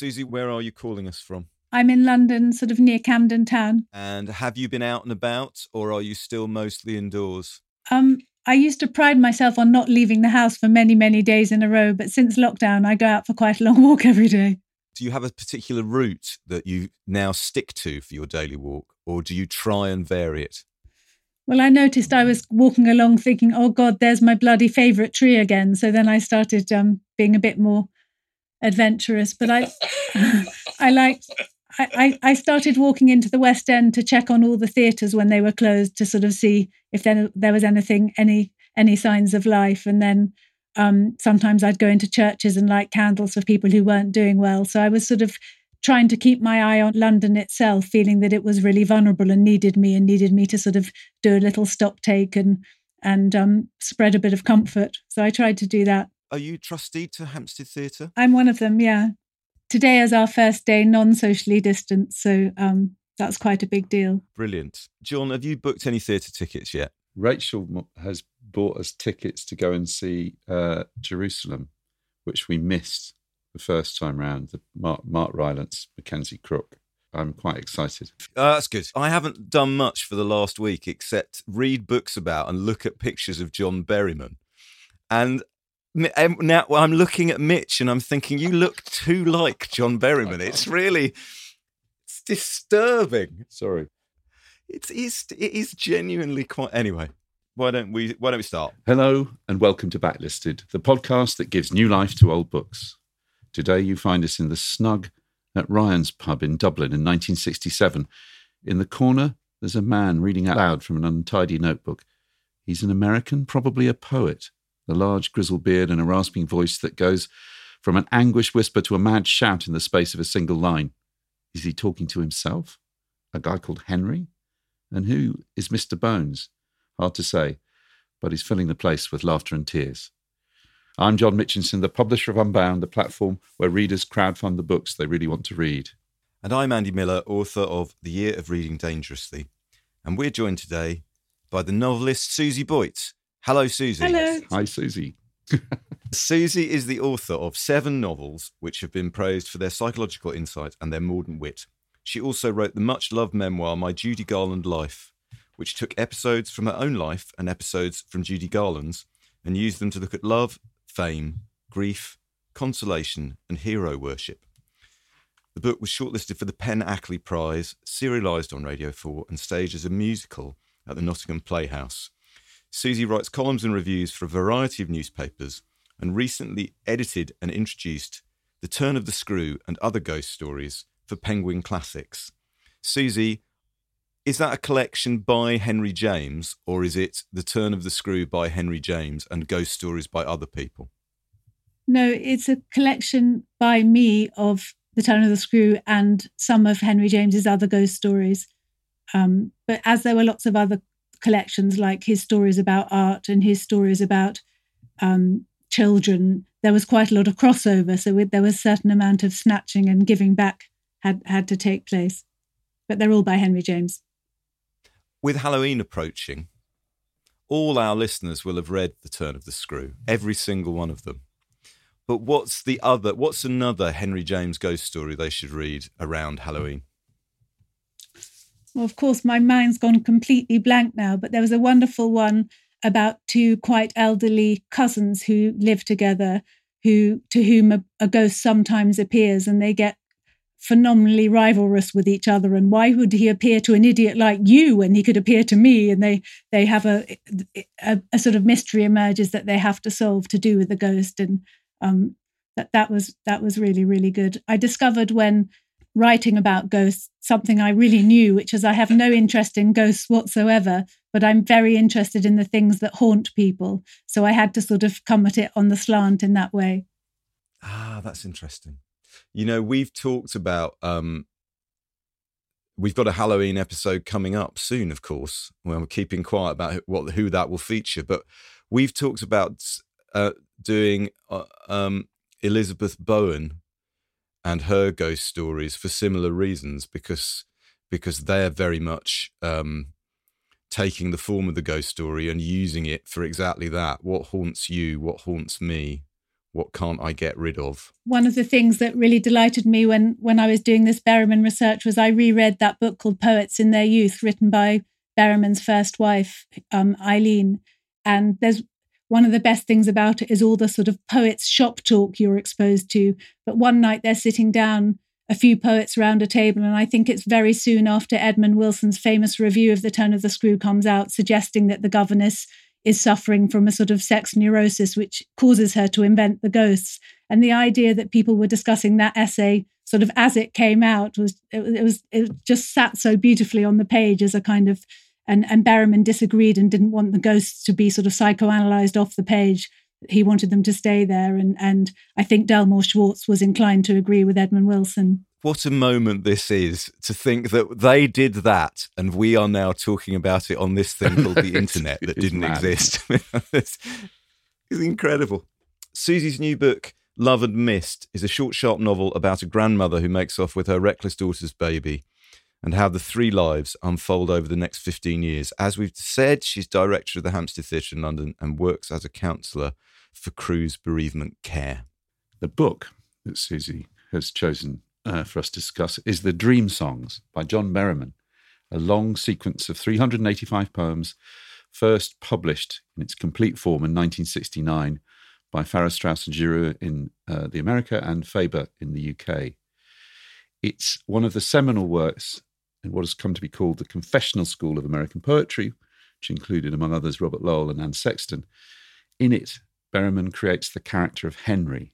Susie, where are you calling us from? I'm in London, sort of near Camden Town. And have you been out and about, or are you still mostly indoors? Um, I used to pride myself on not leaving the house for many, many days in a row, but since lockdown, I go out for quite a long walk every day. Do you have a particular route that you now stick to for your daily walk, or do you try and vary it? Well, I noticed I was walking along thinking, oh God, there's my bloody favourite tree again. So then I started um, being a bit more adventurous. But I, I like, I, I started walking into the West End to check on all the theatres when they were closed to sort of see if there, there was anything, any any signs of life. And then um, sometimes I'd go into churches and light candles for people who weren't doing well. So I was sort of trying to keep my eye on London itself, feeling that it was really vulnerable and needed me and needed me to sort of do a little stock take and and um, spread a bit of comfort. So I tried to do that. Are you trustee to Hampstead Theatre? I'm one of them, yeah. Today is our first day non socially distanced. So um, that's quite a big deal. Brilliant. John, have you booked any theatre tickets yet? Rachel has bought us tickets to go and see uh, Jerusalem, which we missed the first time round, the Mark, Mark Rylance, Mackenzie Crook. I'm quite excited. Uh, that's good. I haven't done much for the last week except read books about and look at pictures of John Berryman. And now I'm looking at Mitch and I'm thinking, you look too like John Berryman. It's really, it's disturbing. Sorry. It's, it's it is genuinely quite. Anyway, why don't we why don't we start? Hello and welcome to Backlisted, the podcast that gives new life to old books. Today you find us in the snug at Ryan's pub in Dublin in 1967. In the corner, there's a man reading out loud from an untidy notebook. He's an American, probably a poet. The large grizzled beard and a rasping voice that goes from an anguished whisper to a mad shout in the space of a single line. Is he talking to himself? A guy called Henry? And who is Mr. Bones? Hard to say, but he's filling the place with laughter and tears. I'm John Mitchinson, the publisher of Unbound, the platform where readers crowdfund the books they really want to read. And I'm Andy Miller, author of The Year of Reading Dangerously. And we're joined today by the novelist Susie Boyt. Hello, Susie. Hello. Hi, Susie. Susie is the author of seven novels which have been praised for their psychological insight and their mordant wit. She also wrote the much loved memoir My Judy Garland Life, which took episodes from her own life and episodes from Judy Garland's and used them to look at love, fame, grief, consolation, and hero worship. The book was shortlisted for the PEN Ackerley Prize, serialised on Radio 4, and staged as a musical at the Nottingham Playhouse. Susie writes columns and reviews for a variety of newspapers and recently edited and introduced The Turn of the Screw and Other Ghost Stories for Penguin Classics. Susie, is that a collection by Henry James, or is it The Turn of the Screw by Henry James and Ghost Stories by other people? No, it's a collection by me of The Turn of the Screw and some of Henry James's other ghost stories. Um, but as there were lots of other collections, like his stories about art and his stories about um, children, there was quite a lot of crossover. So there was a certain amount of snatching and giving back had had to take place. But they're all by Henry James. With Halloween approaching, all our listeners will have read The Turn of the Screw, every single one of them. But what's the other, what's another Henry James ghost story they should read around Halloween? Well, of course, my mind's gone completely blank now, but there was a wonderful one about two quite elderly cousins who live together, who to whom a, a ghost sometimes appears, and they get phenomenally rivalrous with each other. And why would he appear to an idiot like you when he could appear to me? And they they have a a, a sort of mystery emerges that they have to solve to do with the ghost. And um, that that was that was really really good. I discovered when writing about ghosts something i really knew which is i have no interest in ghosts whatsoever but i'm very interested in the things that haunt people. So i had to sort of come at it on the slant in that way. Ah that's interesting. You know, we've talked about um we've got a Halloween episode coming up soon, of course. Well, we're keeping quiet about what who that will feature, but we've talked about uh, doing uh, um, Elizabeth Bowen and her ghost stories for similar reasons because because they're very much um, taking the form of the ghost story and using it for exactly that. What haunts you? What haunts me? What can't I get rid of? One of the things that really delighted me when when I was doing this Berryman research was I reread that book called Poets in Their Youth, written by Berryman's first wife, um, Eileen. And there's one of the best things about it is all the sort of poets' shop talk you're exposed to. But one night they're sitting down, a few poets around a table, and I think it's very soon after Edmund Wilson's famous review of The Turn of the Screw comes out, suggesting that the governess is suffering from a sort of sex neurosis, which causes her to invent the ghosts. And the idea that people were discussing that essay sort of as it came out was it, it was it just sat so beautifully on the page as a kind of and and Berryman disagreed and didn't want the ghosts to be sort of psychoanalyzed off the page. He wanted them to stay there, and and I think Delmore Schwartz was inclined to agree with Edmund Wilson what a moment this is to think that they did that and we are now talking about it on this thing called the internet that didn't mad. exist. it's, it's incredible. Susie's new book, Loved and Missed, is a short, sharp novel about a grandmother who makes off with her reckless daughter's baby and how the three lives unfold over the next 15 years. As we've said, she's director of the Hampstead Theatre in London and works as a counsellor for Cruse bereavement care. The book that Susie has chosen uh, for us to discuss is The Dream Songs by John Berryman, a long sequence of 385 poems, first published in its complete form in 1969 by Farrar Straus and Giroux in uh, the America and Faber in the UK. It's one of the seminal works in what has come to be called the confessional school of American poetry, which included, among others, Robert Lowell and Anne Sexton. In it, Berryman creates the character of Henry,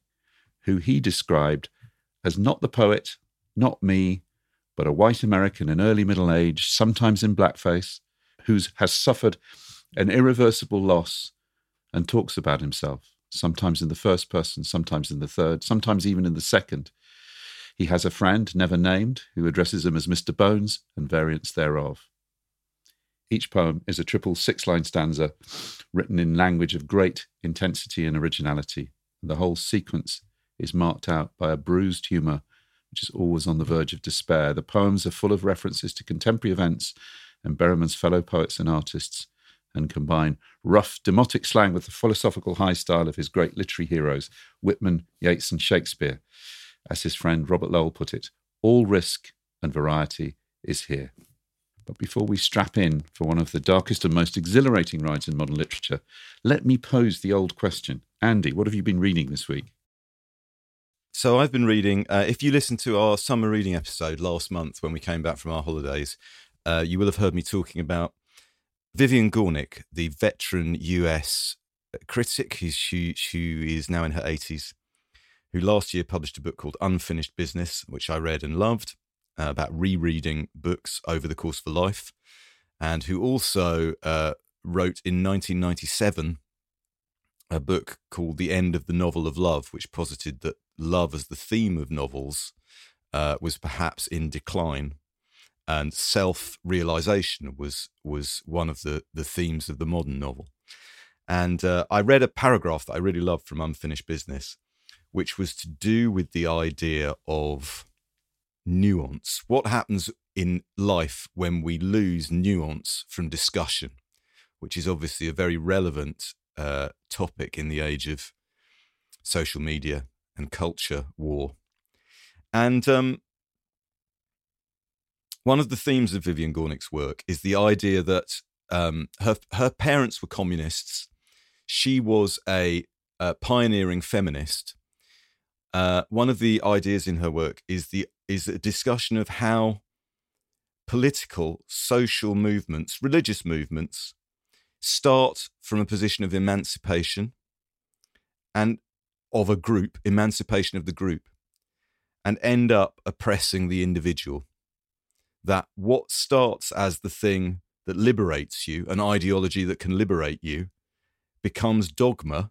who he described as not the poet, not me, but a white American in early middle age, sometimes in blackface, who has suffered an irreversible loss and talks about himself, sometimes in the first person, sometimes in the third, sometimes even in the second. He has a friend, never named, who addresses him as Mr. Bones and variants thereof. Each poem is a triple six line stanza written in language of great intensity and originality. The whole sequence is marked out by a bruised humour, which is always on the verge of despair. The poems are full of references to contemporary events and Berryman's fellow poets and artists, and combine rough, demotic slang with the philosophical high style of his great literary heroes, Whitman, Yeats, and Shakespeare. As his friend Robert Lowell put it, all risk and variety is here. But before we strap in for one of the darkest and most exhilarating rides in modern literature, let me pose the old question. Andy, what have you been reading this week? So I've been reading. Uh, if you listened to our summer reading episode last month when we came back from our holidays, uh, you will have heard me talking about Vivian Gornick, the veteran US critic who, is now in her 80s, who last year published a book called Unfinished Business, which I read and loved, uh, about rereading books over the course of a life, and who also uh, wrote in 1997 a book called The End of the Novel of Love, which posited that love as the theme of novels uh, was perhaps in decline, and self realization was was one of the the themes of the modern novel. And uh, I read a paragraph that I really loved from Unfinished Business, which was to do with the idea of nuance. What happens in life when we lose nuance from discussion, which is obviously a very relevant uh, topic in the age of social media and culture war. And um, one of the themes of Vivian Gornick's work is the idea that um, her her parents were communists. She was a, a pioneering feminist. Uh, one of the ideas in her work is the is a discussion of how political, social movements, religious movements, start from a position of emancipation and of a group, emancipation of the group, and end up oppressing the individual. That what starts as the thing that liberates you, an ideology that can liberate you, becomes dogma.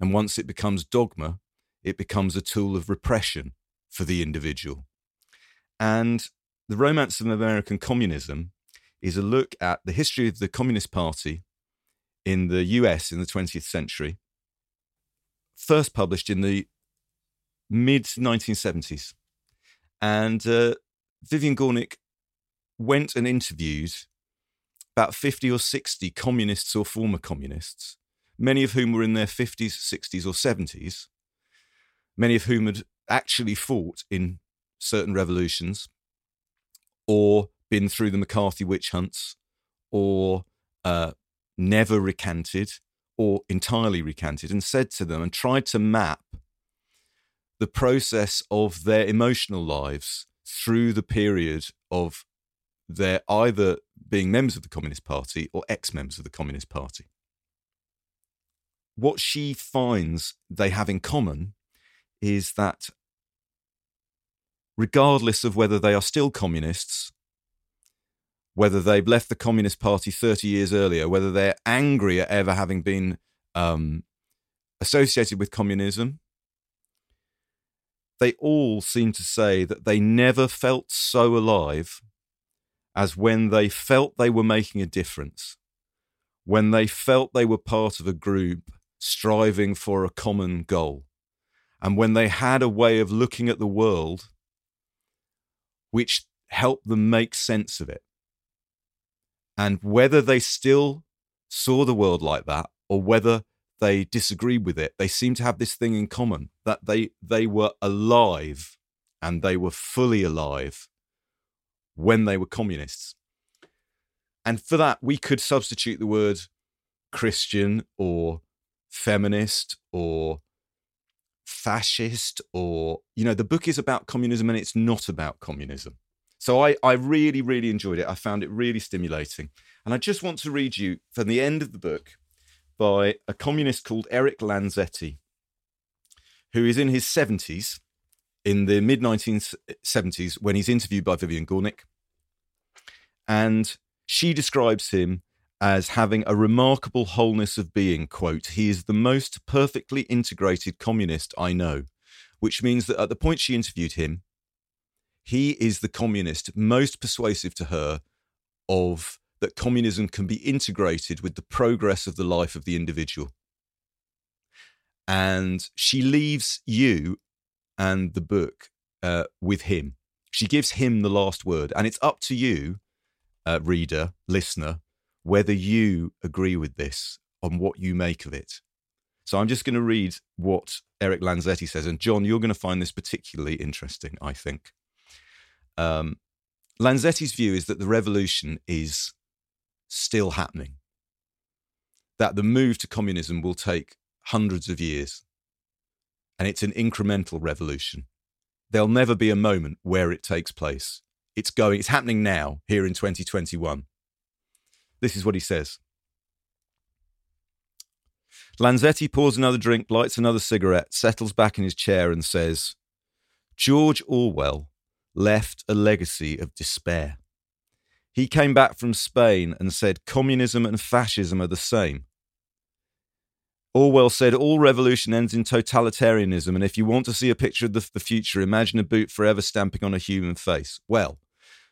And once it becomes dogma, it becomes a tool of repression for the individual. And the Romance of American Communism is a look at the history of the Communist Party in the US in the 20th century first published in the mid 1970s. And uh, Vivian Gornick went and interviewed about 50 or 60 communists or former communists, many of whom were in their 50s, 60s, or 70s, many of whom had actually fought in certain revolutions or been through the McCarthy witch hunts or uh, never recanted or entirely recanted and said to them and tried to map the process of their emotional lives through the period of their either being members of the Communist Party or ex members of the Communist Party. What she finds they have in common is that regardless of whether they are still communists, whether they've left the Communist Party 30 years earlier, whether they're angry at ever having been um, associated with communism, they all seem to say that they never felt so alive as when they felt they were making a difference, when they felt they were part of a group striving for a common goal, and when they had a way of looking at the world which helped them make sense of it. And whether they still saw the world like that or whether they disagreed with it, they seem to have this thing in common that they, they were alive and they were fully alive when they were communists. And for that, we could substitute the word Christian or feminist or fascist or, you know, the book is about communism and it's not about communism. So I, I really, really enjoyed it. I found it really stimulating. And I just want to read you from the end of the book by a communist called Eric Lanzetti, who is in his 70s, in the mid 1970s, when he's interviewed by Vivian Gornick. And she describes him as having a remarkable wholeness of being. Quote, he is the most perfectly integrated communist I know, which means that at the point she interviewed him, he is the communist most persuasive to her of that communism can be integrated with the progress of the life of the individual. And she leaves you and the book uh, with him. She gives him the last word. And it's up to you, uh, reader, listener, whether you agree with this on what you make of it. So I'm just going to read what Eric Lanzetti says. And John, you're going to find this particularly interesting, I think. Um, Lanzetti's view is that the revolution is still happening, that the move to communism will take hundreds of years, and it's an incremental revolution. There'll never be a moment where it takes place. It's going, it's happening now, here in 2021. This is what he says. Lanzetti pours another drink, lights another cigarette, settles back in his chair, and says, George Orwell left a legacy of despair. He came back from Spain and said communism and fascism are the same. Orwell said all revolution ends in totalitarianism, and if you want to see a picture of the, the, future, imagine a boot forever stamping on a human face. Well,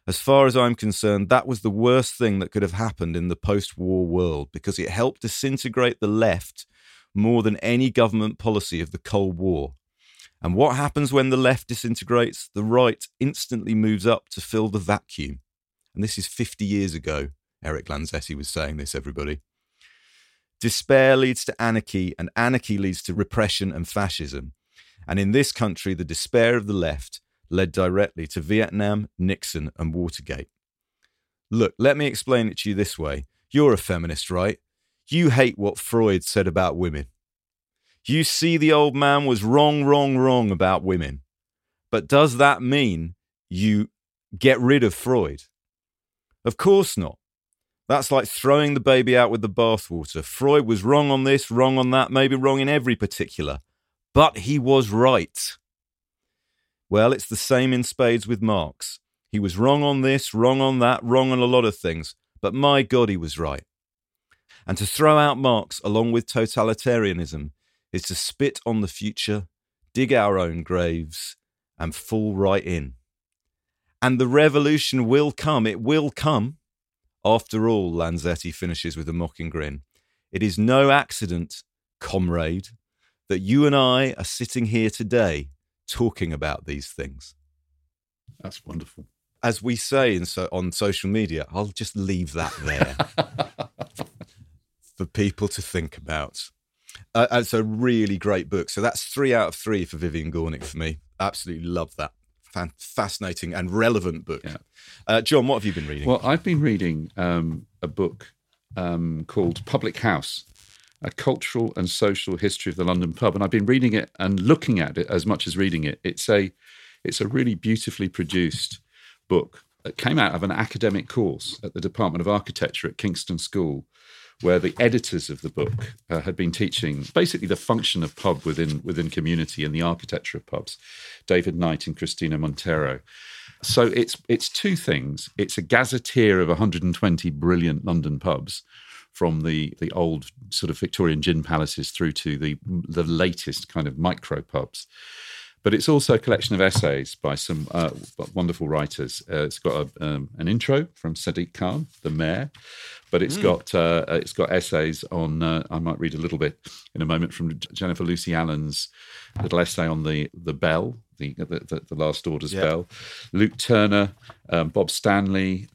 as far as I'm concerned, that was the worst thing that could have happened in the post war world because it helped disintegrate the left more than any government policy of the Cold War. And what happens when the left disintegrates? The right instantly moves up to fill the vacuum. And this is 50 years ago. Eric Lanzetti was saying this, everybody. Despair leads to anarchy, and anarchy leads to repression and fascism. And in this country, the despair of the left led directly to Vietnam, Nixon, and Watergate. Look, let me explain it to you this way. You're a feminist, right? You hate what Freud said about women. You see, the old man was wrong, wrong, wrong about women. But does that mean you get rid of Freud? Of course not. That's like throwing the baby out with the bathwater. Freud was wrong on this, wrong on that, maybe wrong in every particular. But he was right. Well, it's the same in spades with Marx. He was wrong on this, wrong on that, wrong on a lot of things. But my God, he was right. And to throw out Marx along with totalitarianism is to spit on the future, dig our own graves, and fall right in. And the revolution will come. It will come. After all, Lanzetti finishes with a mocking grin. It is no accident, comrade, that you and I are sitting here today talking about these things. That's wonderful. As we say in so, on social media, I'll just leave that there for people to think about. Uh, it's a really great book. So that's three out of three for Vivian Gornick for me. Absolutely love that. Fan- fascinating and relevant book. Yeah. Uh, John, what have you been reading? Well, I've been reading um, a book um, called Public House A Cultural and Social History of the London Pub. And I've been reading it and looking at it as much as reading it. It's a, it's a really beautifully produced book. It came out of an academic course at the Department of Architecture at Kingston School, where the editors of the book uh, had been teaching basically the function of pub within within community and the architecture of pubs. David Knight and Cristina Monteiro. So it's it's two things. It's a gazetteer of 120 brilliant London pubs, from the the old sort of Victorian gin palaces through to the the latest kind of micro pubs. But it's also a collection of essays by some uh, wonderful writers. Uh, it's got a, um, an intro from Sadiq Khan, the mayor, but it's got uh, it's got essays on. Uh, I might read a little bit in a moment from Jennifer Lucy Allan's little essay on the the bell, the the, the, the Last Order's bell. Luke Turner, um, Bob Stanley.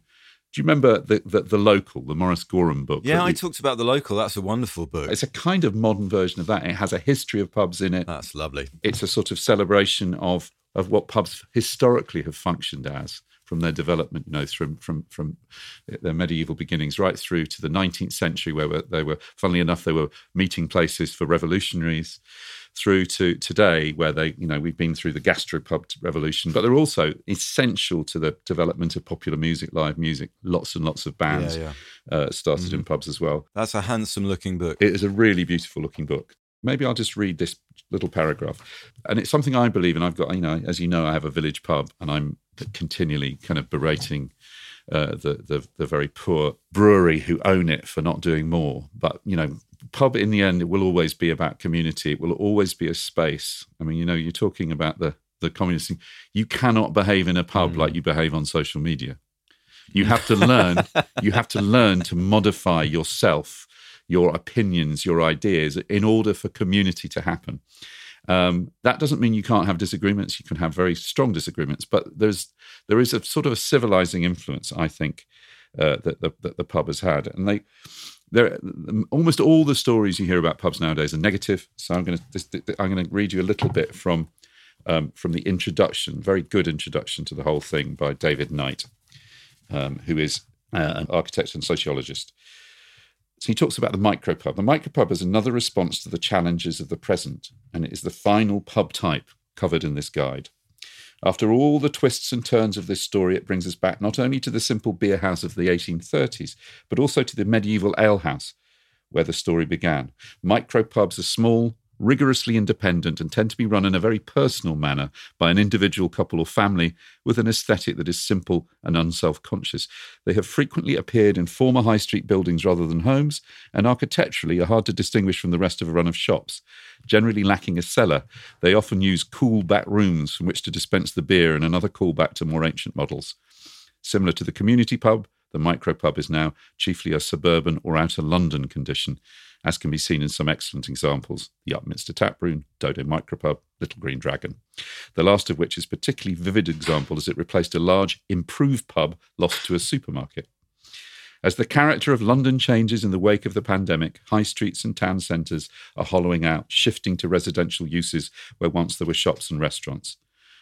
Do you remember the, the the local, the Maurice Gorham book? yeah, I we- talked about the local. That's a wonderful book. it's a kind of modern version of that. It has a history of pubs in it. That's lovely. It's a sort of celebration of of what pubs historically have functioned as from their development, you know, from from from their medieval beginnings right through to the 19th century, where they were, funnily enough, they were meeting places for revolutionaries, through to today, where they, you know, we've been through the gastropub revolution, but they're also essential to the development of popular music, live music. Lots and lots of bands Yeah, Uh, started in pubs as well. That's a handsome looking book. It is a really beautiful looking book. Maybe I'll just read this little paragraph. And it's something I believe in. I've got, you know, as you know, I have a village pub and I'm continually kind of berating uh, the, the the very poor brewery who own it for not doing more. But, you know, pub in the end, it will always be about community. It will always be a space. I mean, you know, you're talking about the, the communist thing. You cannot behave in a pub like you behave on social media. You have to learn. you have to learn to modify yourself, your opinions, your ideas, in order for community to happen. Um, that doesn't mean you can't have disagreements. You can have very strong disagreements, but there's there is a sort of a civilizing influence, I think, uh, that, the, that the pub has had, and they. There, almost all the stories you hear about pubs nowadays are negative. So I'm going to I'm going to read you a little bit from um, from the introduction, very good introduction to the whole thing by David Knight um, who is uh, an architect and sociologist. So he talks about the micropub. The micropub is another response to the challenges of the present, and it is the final pub type covered in this guide. After all the twists and turns of this story, it brings us back not only to the simple beer house of the 1830s, but also to the medieval alehouse where the story began. Micropubs are small, rigorously independent, and tend to be run in a very personal manner by an individual couple or family with an aesthetic that is simple and unself conscious. They have frequently appeared in former high street buildings rather than homes, and architecturally are hard to distinguish from the rest of a run of shops. Generally lacking a cellar, they often use cool back rooms from which to dispense the beer and another callback to more ancient models. Similar to the community pub, the micropub is now chiefly a suburban or outer London condition, as can be seen in some excellent examples the Upminster Tap Room, Dodo Micropub, Little Green Dragon. The last of which is particularly vivid example as it replaced a large, improved pub lost to a supermarket. As the character of London changes in the wake of the pandemic, high streets and town centres are hollowing out, shifting to residential uses where once there were shops and restaurants.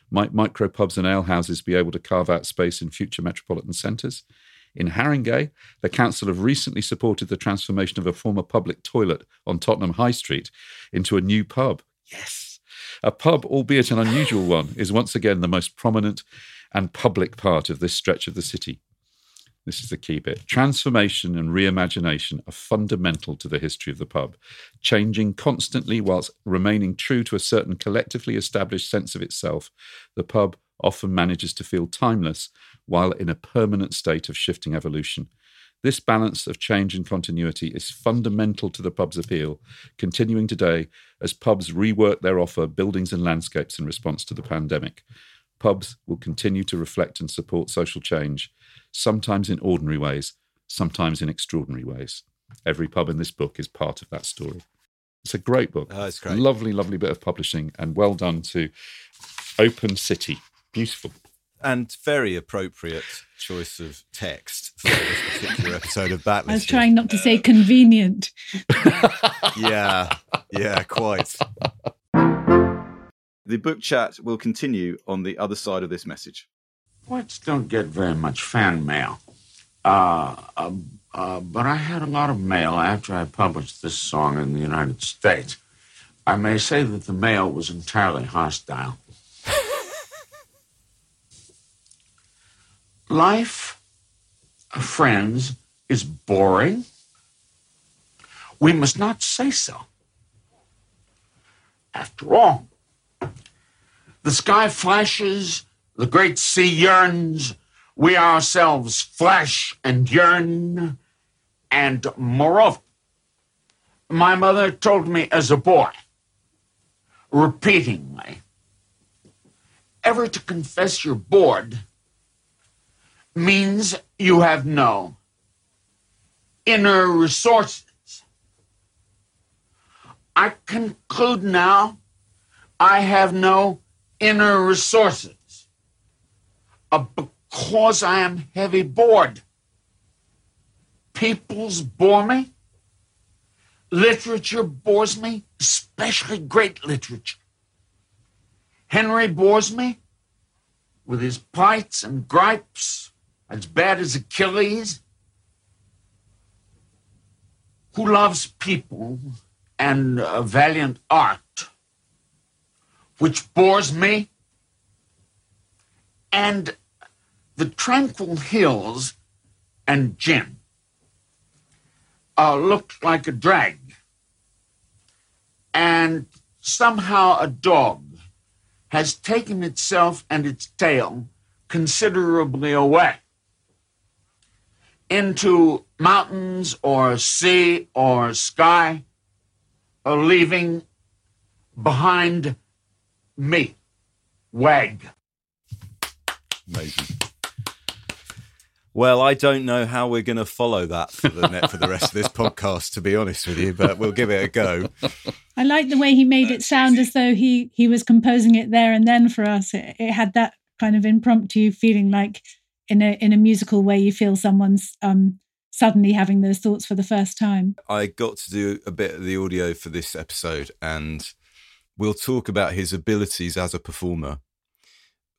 Might micropubs and alehouses be able to carve out space in future metropolitan centres? In Haringey, the council have recently supported the transformation of a former public toilet on Tottenham High Street into a new pub. Yes. A pub, albeit an unusual one, is once again the most prominent and public part of this stretch of the city. This is the key bit. Transformation and reimagination are fundamental to the history of the pub, changing constantly whilst remaining true to a certain collectively established sense of itself. The pub often manages to feel timeless while in a permanent state of shifting evolution. This balance of change and continuity is fundamental to the pub's appeal, continuing today as pubs rework their offer, buildings, and landscapes in response to the pandemic. Pubs will continue to reflect and support social change, sometimes in ordinary ways, sometimes in extraordinary ways. Every pub in this book is part of that story. It's a great book. Oh, it's great. Lovely, lovely bit of publishing, and well done to Open City. Beautiful. And very appropriate choice of text for this particular episode of Backlisted. I was trying not to say convenient. Yeah. Yeah, quite. The book chat will continue on the other side of this message. Poets don't get very much fan mail. Uh, uh, uh, but I had a lot of mail after I published this song in the United States. I may say that the mail was entirely hostile. Life, friends, is boring. We must not say so. After all, the sky flashes, the great sea yearns, we ourselves flash and yearn, and moreover, my mother told me as a boy, repeatedly, ever to confess you're bored means you have no inner resources. I conclude now I have no inner resources uh, because I am heavy bored. Peoples bore me. Literature bores me, especially great literature. Henry bores me with his plights and gripes, as bad as Achilles, who loves people and valiant art, which bores me, and the tranquil hills and gin uh, looked like a drag. And somehow a dog has taken itself and its tail considerably away into mountains or sea or sky, or leaving behind me, Wag. Amazing. Well, I don't know how we're going to follow that for the net for the rest of this podcast, to be honest with you, but we'll give it a go. I like the way he made it sound as though he he was composing it there and then for us. It, it had that kind of impromptu feeling, like in a in a musical way, you feel someone's um, suddenly having those thoughts for the first time. I got to do a bit of the audio for this episode, and we'll talk about his abilities as a performer.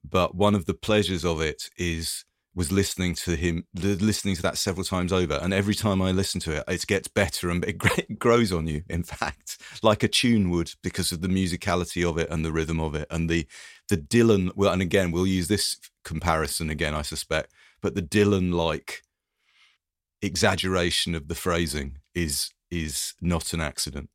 But one of the pleasures of it is was listening to him, listening to that several times over. And every time I listen to it, it gets better and it grows on you, in fact, like a tune would because of the musicality of it and the rhythm of it. And the, the Dylan, well, and again, we'll use this comparison again, I suspect, but the Dylan like exaggeration of the phrasing is, is not an accident.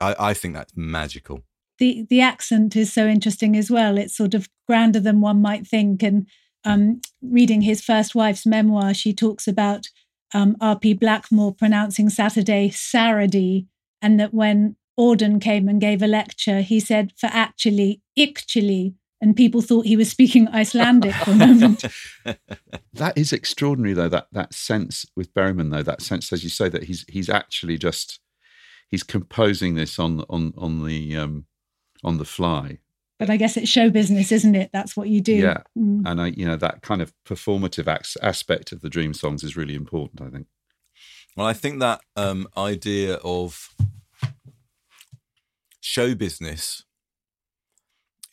I, I think that's magical. The, the accent is so interesting as well. It's sort of grander than one might think. And um, reading his first wife's memoir, she talks about um, R.P. Blackmur pronouncing Saturday Saturday, and that when Auden came and gave a lecture, he said for actually, actually, and people thought he was speaking Icelandic for a moment. that is extraordinary, though. That that sense with Berryman, though, that sense, as you say, that he's he's actually just he's composing this on on on the um, on the fly but I guess it's show business, isn't it? That's what you do. Yeah, mm. and I, you know, that kind of performative aspect of the dream songs is really important. I think. Well, I think that um, idea of show business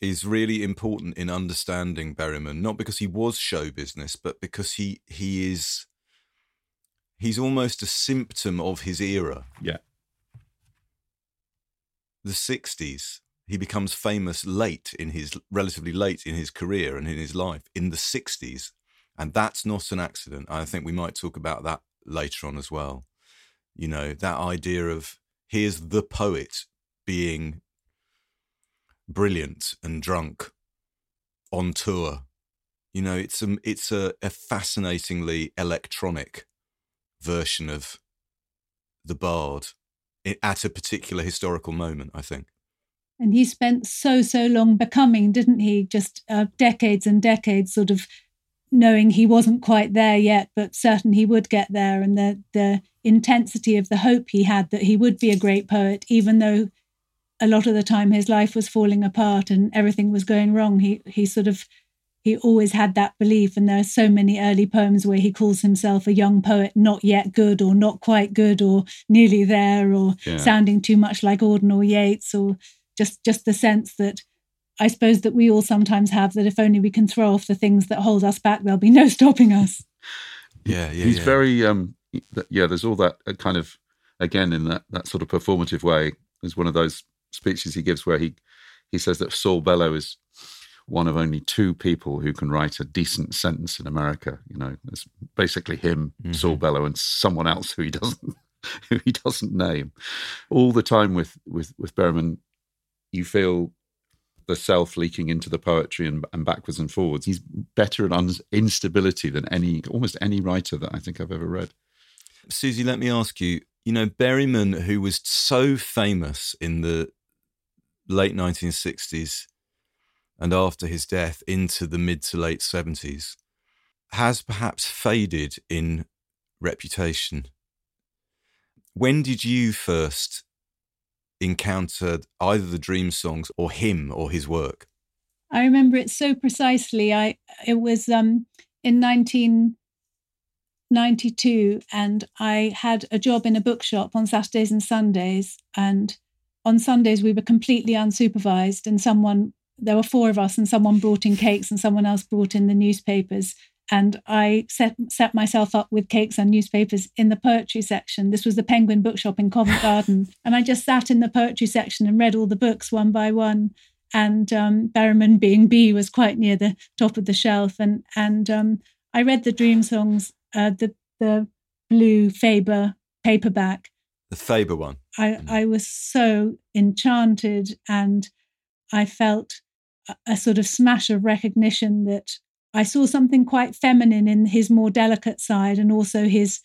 is really important in understanding Berryman, not because he was show business, but because he he is he's almost a symptom of his era. Yeah. The 60s he becomes famous late in his relatively late in his career and in his life in the 60s and that's not an accident. I think we might talk about that later on as well. You know that idea of here's the poet being brilliant and drunk on tour. You know it's a it's a, a fascinatingly electronic version of the bard at a particular historical moment i think and he spent so, so long becoming, didn't he? Just uh, decades and decades sort of knowing he wasn't quite there yet, but certain he would get there. And the, the intensity of the hope he had that he would be a great poet, even though a lot of the time his life was falling apart and everything was going wrong. He, he sort of he always had that belief. And there are so many early poems where he calls himself a young poet, not yet good, or not quite good, or nearly there, or Yeah. sounding too much like Auden or Yeats, or just just the sense that I suppose that we all sometimes have that if only we can throw off the things that hold us back, there'll be no stopping us. Yeah, yeah. he's yeah. very um yeah there's all that uh, kind of again in that that sort of performative way there's one of those speeches he gives where he he says that Saul Bellow is one of only two people who can write a decent sentence in America you know it's basically him Saul Bellow and someone else who he doesn't who he doesn't name all the time with with with Berryman you feel the self leaking into the poetry and, and backwards and forwards. He's better at un- instability than any, almost any writer that I think I've ever read. Susie, let me ask you. You know, Berryman, who was so famous in the late 1960s and after his death into the mid to late 70s, has perhaps faded in reputation. When did you first encounter either the dream songs or him or his work? I remember it so precisely. I it was um, in 1992, and I had a job in a bookshop on Saturdays and Sundays. And on Sundays, we were completely unsupervised, and someone there were four of us, and someone brought in cakes, and someone else brought in the newspapers. And I set set myself up with cakes and newspapers in the poetry section. This was the Penguin Bookshop in Covent Garden, and I just sat in the poetry section and read all the books one by one and um, Berryman being B was quite near the top of the shelf, and and um, I read the Dream Songs, uh, the the blue Faber paperback. The Faber one. I I was so enchanted, and I felt a, a sort of smash of recognition that I saw something quite feminine in his more delicate side, and also his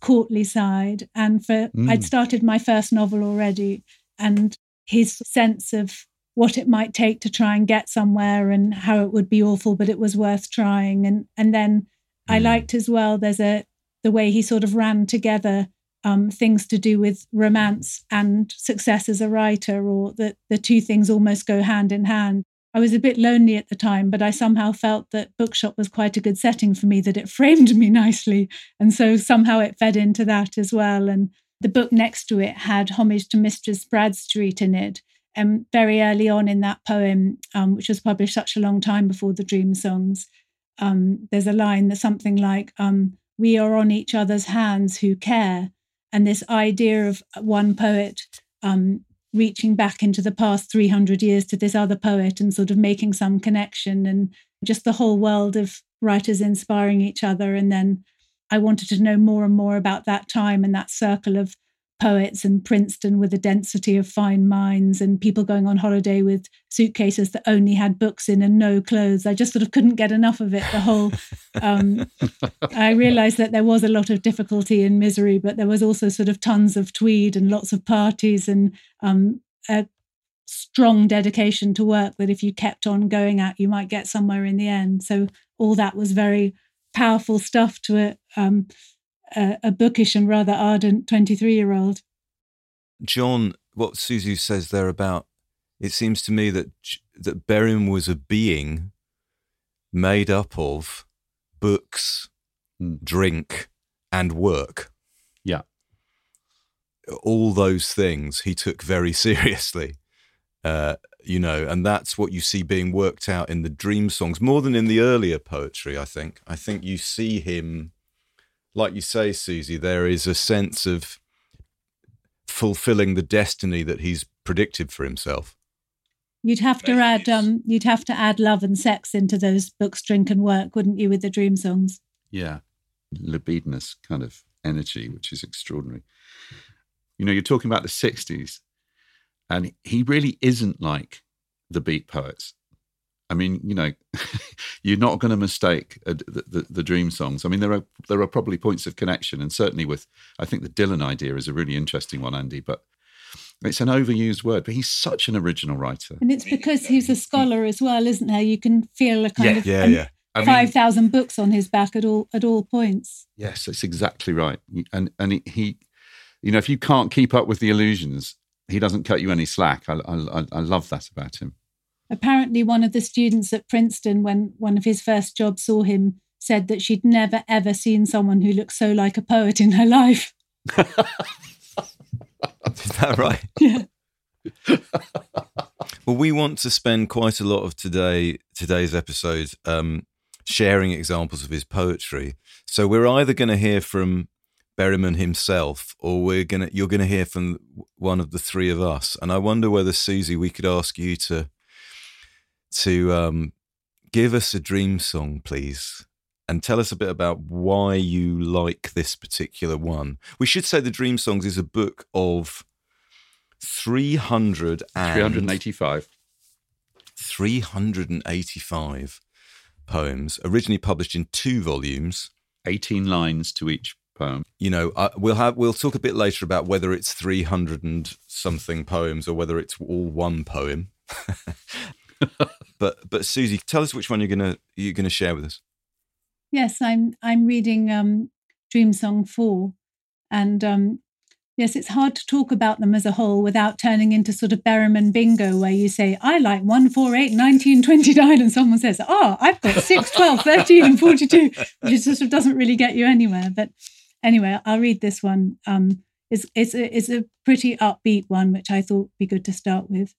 courtly side. And for Mm. I'd started my first novel already, and his sense of what it might take to try and get somewhere and how it would be awful but it was worth trying and and then i Mm. liked as well there's a the way he sort of ran together um, things to do with romance and success as a writer or that the two things almost go hand in hand i was a bit lonely at the time but i somehow felt that bookshop was quite a good setting for me that it framed me nicely. And so somehow it fed into that as well. And the book next to it had homage to mistress bradstreet in it And very early on in that poem, um, which was published such a long time before the Dream Songs, um, there's a line that's something like, um, "We are on each other's hands who care," and this idea of one poet um, reaching back into the past 300 years to this other poet and sort of making some connection, and just the whole world of writers inspiring each other. And then I wanted to know more and more about that time and that circle of poets and Princeton with a density of fine minds and people going on holiday with suitcases that only had books in and no clothes. I just sort of couldn't get enough of it. The whole, um, I realized that there was a lot of difficulty and misery, but there was also sort of tons of tweed and lots of parties and um, a strong dedication to work that if you kept on going at, you might get somewhere in the end. So all that was very powerful stuff to it. um, a, a bookish and rather ardent 23 year old. John, what Susie says there about it seems to me that J- that Berryman was a being made up of books, Hmm. drink, and work. Yeah. All those things he took very seriously. Uh, you know, and that's what you see being worked out in the dream songs more than in the earlier poetry, I think. I think you see him, like you say, Susie, there is a sense of fulfilling the destiny that he's predicted for himself. You'd have to add um, you'd have to add love and sex into those books, drink and work, wouldn't you, with the dream songs? Yeah. Libidinous kind of energy, which is extraordinary. You know, you're talking about the 60s, and he really isn't like the beat poets. I mean, you know, you're not going to mistake uh, the, the, the dream songs. I mean, there are there are probably points of connection, and certainly with I think the Dylan idea is a really interesting one, Andy. But it's an overused word. But he's such an original writer. And it's because he's a scholar as well, isn't there? You can feel a kind Yeah, of Yeah, um, yeah. I mean- five thousand books on his back at all at all points. Yes, that's exactly right. And and he, he, you know, if you can't keep up with the illusions, he doesn't cut you any slack. I I, I- I love that about him. Apparently, one of the students at Princeton, when one of his first jobs saw him, said that she'd never ever seen someone who looked so like a poet in her life. Is that right? Yeah. well, we want to spend quite a lot of today today's episode um, sharing examples of his poetry. So we're either going to hear from Berryman himself, or we're gonna you're going to hear from one of the three of us. And I wonder whether Susie, we could ask you to to um, give us a dream song, please, and tell us a bit about why you like this particular one. We should say the Dream Songs is a book of 300 and 385. 385 poems, originally published in two volumes. 18 lines to each poem. You know, uh, we'll have we'll talk a bit later about whether it's 300 and something poems or whether it's all one poem. but but Susie, tell us which one you're gonna you're gonna share with us. Yes, I'm I'm reading um, Dream Song Four, and um, yes, it's hard to talk about them as a whole without turning into sort of Berryman bingo, where you say I like 1, 4, 8, 19, 29, and someone says, oh, I've got 6, 12, 13, and 42, which sort of doesn't really get you anywhere. But anyway, I'll read this one. Um, it's it's a, it's a pretty upbeat one, which I thought would be good to start with.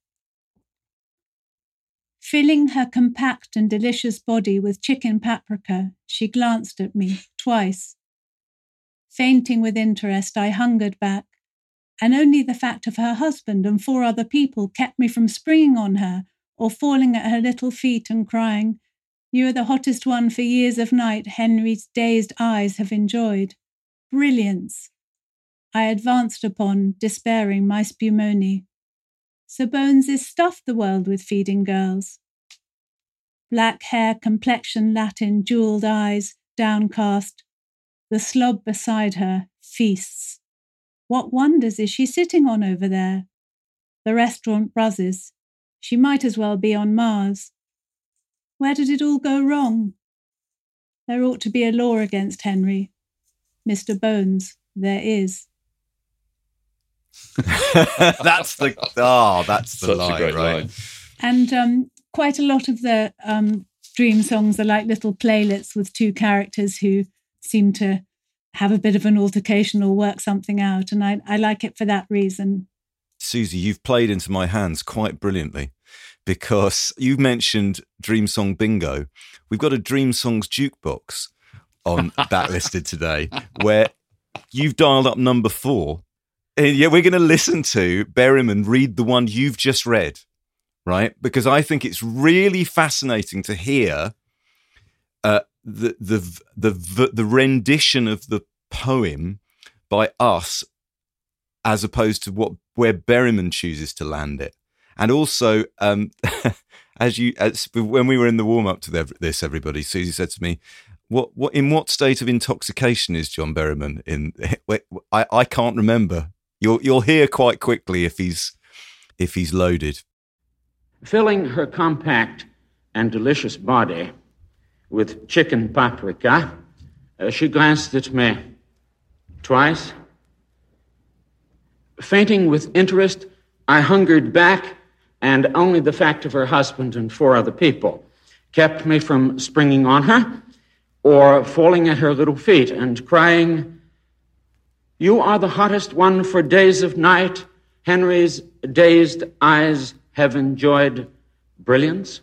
Filling her compact and delicious body with chicken paprika, she glanced at me twice. Fainting with interest, I hungered back, and only the fact of her husband and four other people kept me from springing on her or falling at her little feet and crying, You are the hottest one for years of night Henry's dazed eyes have enjoyed. Brilliance! I advanced upon, despairing, my spumoni. Sir Bones is stuffed the world with feeding girls. Black hair, complexion Latin, jewelled eyes, downcast. The slob beside her feasts. What wonders is she sitting on over there? The restaurant buzzes. She might as well be on Mars. Where did it all go wrong? There ought to be a law against Henry. Mr. Bones, there is. that's the oh, that's the Such line, a great right? line. And um, quite a lot of the um, dream songs are like little playlets with two characters who seem to have a bit of an altercation or work something out. And I, I like it for that reason. Susie, you've played into my hands quite brilliantly because you mentioned Dream Song Bingo. We've got a Dream Songs jukebox on backlisted today where you've dialed up number four. Yeah, we're going to listen to Berryman read the one you've just read, right? Because I think it's really fascinating to hear uh, the, the the the rendition of the poem by us as opposed to what where Berryman chooses to land it. And also, um, as you as, when we were in the warm up to this, everybody, Susie said to me, "What what in what state of intoxication is John Berryman in? I I can't remember. You'll you'll hear quite quickly if he's if he's loaded." Filling her compact and delicious body with chicken paprika, uh, she glanced at me twice. Fainting with interest, I hungered back, and only the fact of her husband and four other people kept me from springing on her or falling at her little feet and crying, You are the hottest one for days of night. Henry's dazed eyes have enjoyed brilliance.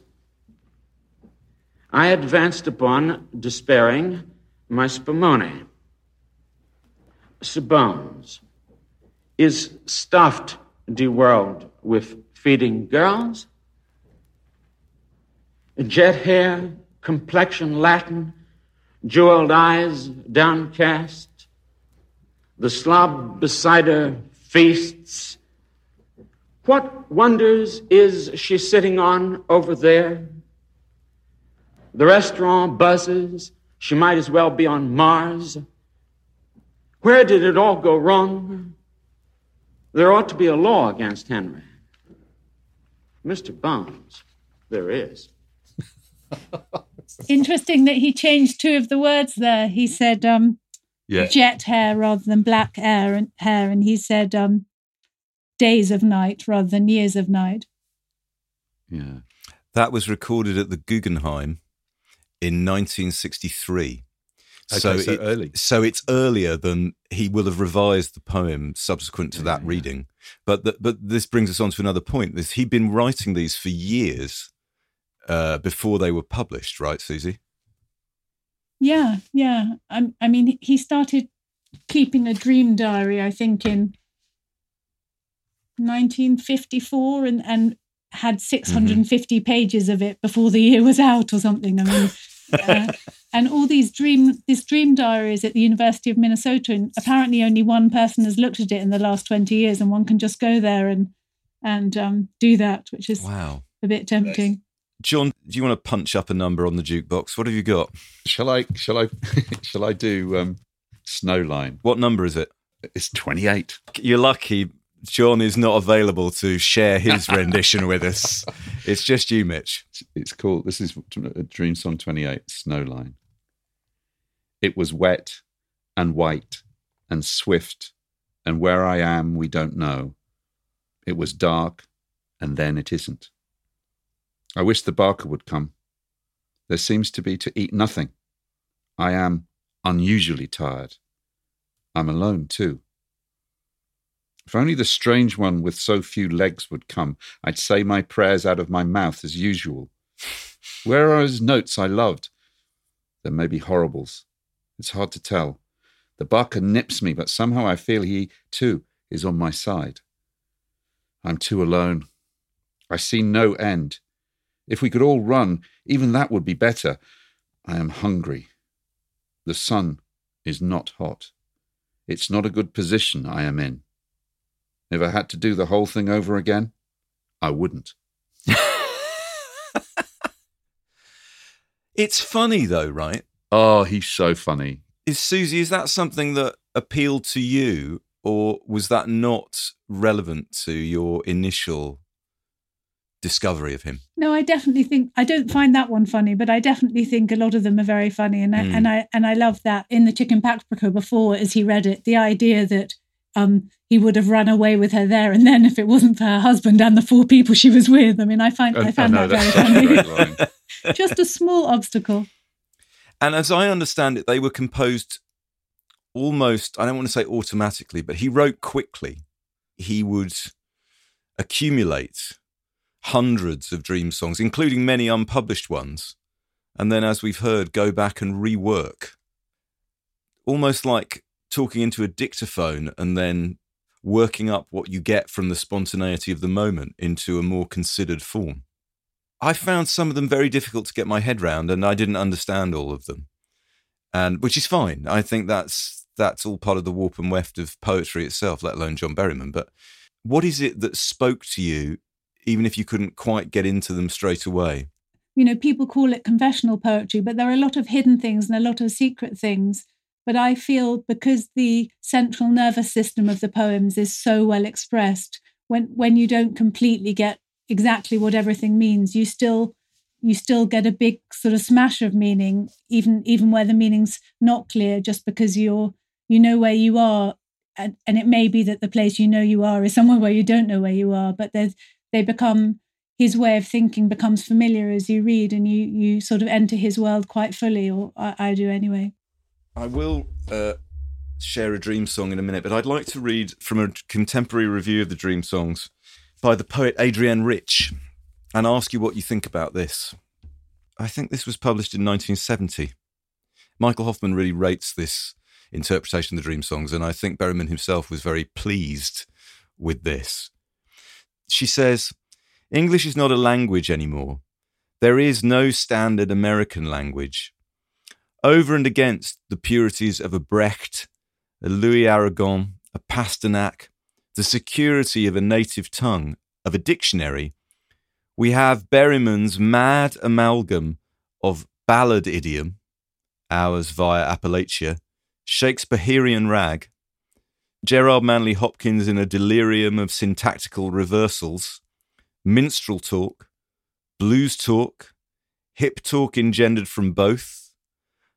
I advanced upon, despairing, my spumoni. Sir Bones, is stuffed the world with feeding girls? Jet hair, complexion Latin, jeweled eyes downcast, the slob beside her feasts. What wonders is she sitting on over there? The restaurant buzzes. She might as well be on Mars. Where did it all go wrong? There ought to be a law against Henry. Mr. Bones, there is. Interesting that he changed two of the words there. He said um, Yeah. jet hair rather than black hair, and, hair, and he said um, days of night rather than years of night. Yeah. That was recorded at the Guggenheim in 1963. Okay, so, so it- early. So it's earlier than he will have revised the poem subsequent to Yeah, that yeah. reading. But the, but this brings us on to another point. This he'd been writing these for years uh, before they were published, right, Susie? Yeah, yeah. I, I mean, he started keeping a dream diary, I think, in 1954 and, and had 650 pages of it before the year was out or something. I mean, uh, and all these dream, this dream diaries at the University of Minnesota. And apparently only one person has looked at it in the last 20 years and one can just go there and, and um, do that, which is Wow. a bit tempting. John, do you want to punch up a number on the jukebox? What have you got? Shall I? Shall I? shall I do um, Snowline? What number is it? It's twenty-eight. You're lucky John is not available to share his rendition with us. It's just you, Mitch. It's called. This is a Dream Song twenty-eight. Snowline. It was wet and white and swift, and where I am we don't know. It was dark, and then it isn't. I wish the Barker would come. There seems to be to eat nothing. I am unusually tired. I'm alone too. If only the strange one with so few legs would come, I'd say my prayers out of my mouth as usual. Where are his notes I loved? There may be horribles. It's hard to tell. The Barker nips me, but somehow I feel he, too, is on my side. I'm too alone. I see no end. If we could all run, even that would be better. I am hungry. The sun is not hot. It's not a good position I am in. If I had to do the whole thing over again, I wouldn't. It's funny though, right? Oh, he's so funny. Is Susie, is that something that appealed to you, or was that not relevant to your initial discovery of him? No, I definitely think I don't find that one funny, but I definitely think a lot of them are very funny, and I Mm. and I and I love that in the Chicken Paprika before, as he read it, the idea that um he would have run away with her there and then if it wasn't for her husband and the four people she was with. I mean, I find I found know, that very that's a great funny. Just a small obstacle. And as I understand it, they were composed almost, I don't want to say automatically, but he wrote quickly. He would accumulate hundreds of dream songs, including many unpublished ones. And then, as we've heard, go back and rework. Almost like talking into a dictaphone and then working up what you get from the spontaneity of the moment into a more considered form. I found some of them very difficult to get my head round, and I didn't understand all of them, and which is fine. I think that's that's all part of the warp and weft of poetry itself, let alone John Berryman. But what is it that spoke to you, even if you couldn't quite get into them straight away? you know, people call it confessional poetry, but there are a lot of hidden things and a lot of secret things. But I feel because the central nervous system of the poems is so well expressed, when when you don't completely get exactly what everything means, you still you still get a big sort of smash of meaning, even even where the meaning's not clear, just because you're you know where you are, and, and it may be that the place you know you are is somewhere where you don't know where you are, but there's they become his way of thinking becomes familiar as you read and you you sort of enter his world quite fully or i, I do anyway I will uh, share a dream song in a minute, but I'd like to read from a contemporary review of the dream songs by the poet Adrienne Rich and ask you what you think about this. I think this was published in 1970. Michael Hofmann really rates this interpretation of the dream songs, and I think Berryman himself was very pleased with this. She says, English is not a language anymore. There is no standard American language over and against the purities of a Brecht, a Louis Aragon, a Pasternak, the security of a native tongue, of a dictionary, we have Berryman's mad amalgam of ballad idiom, ours via Appalachia, Shakespearean rag, Gerard Manley Hopkins in a delirium of syntactical reversals, minstrel talk, blues talk, hip talk engendered from both,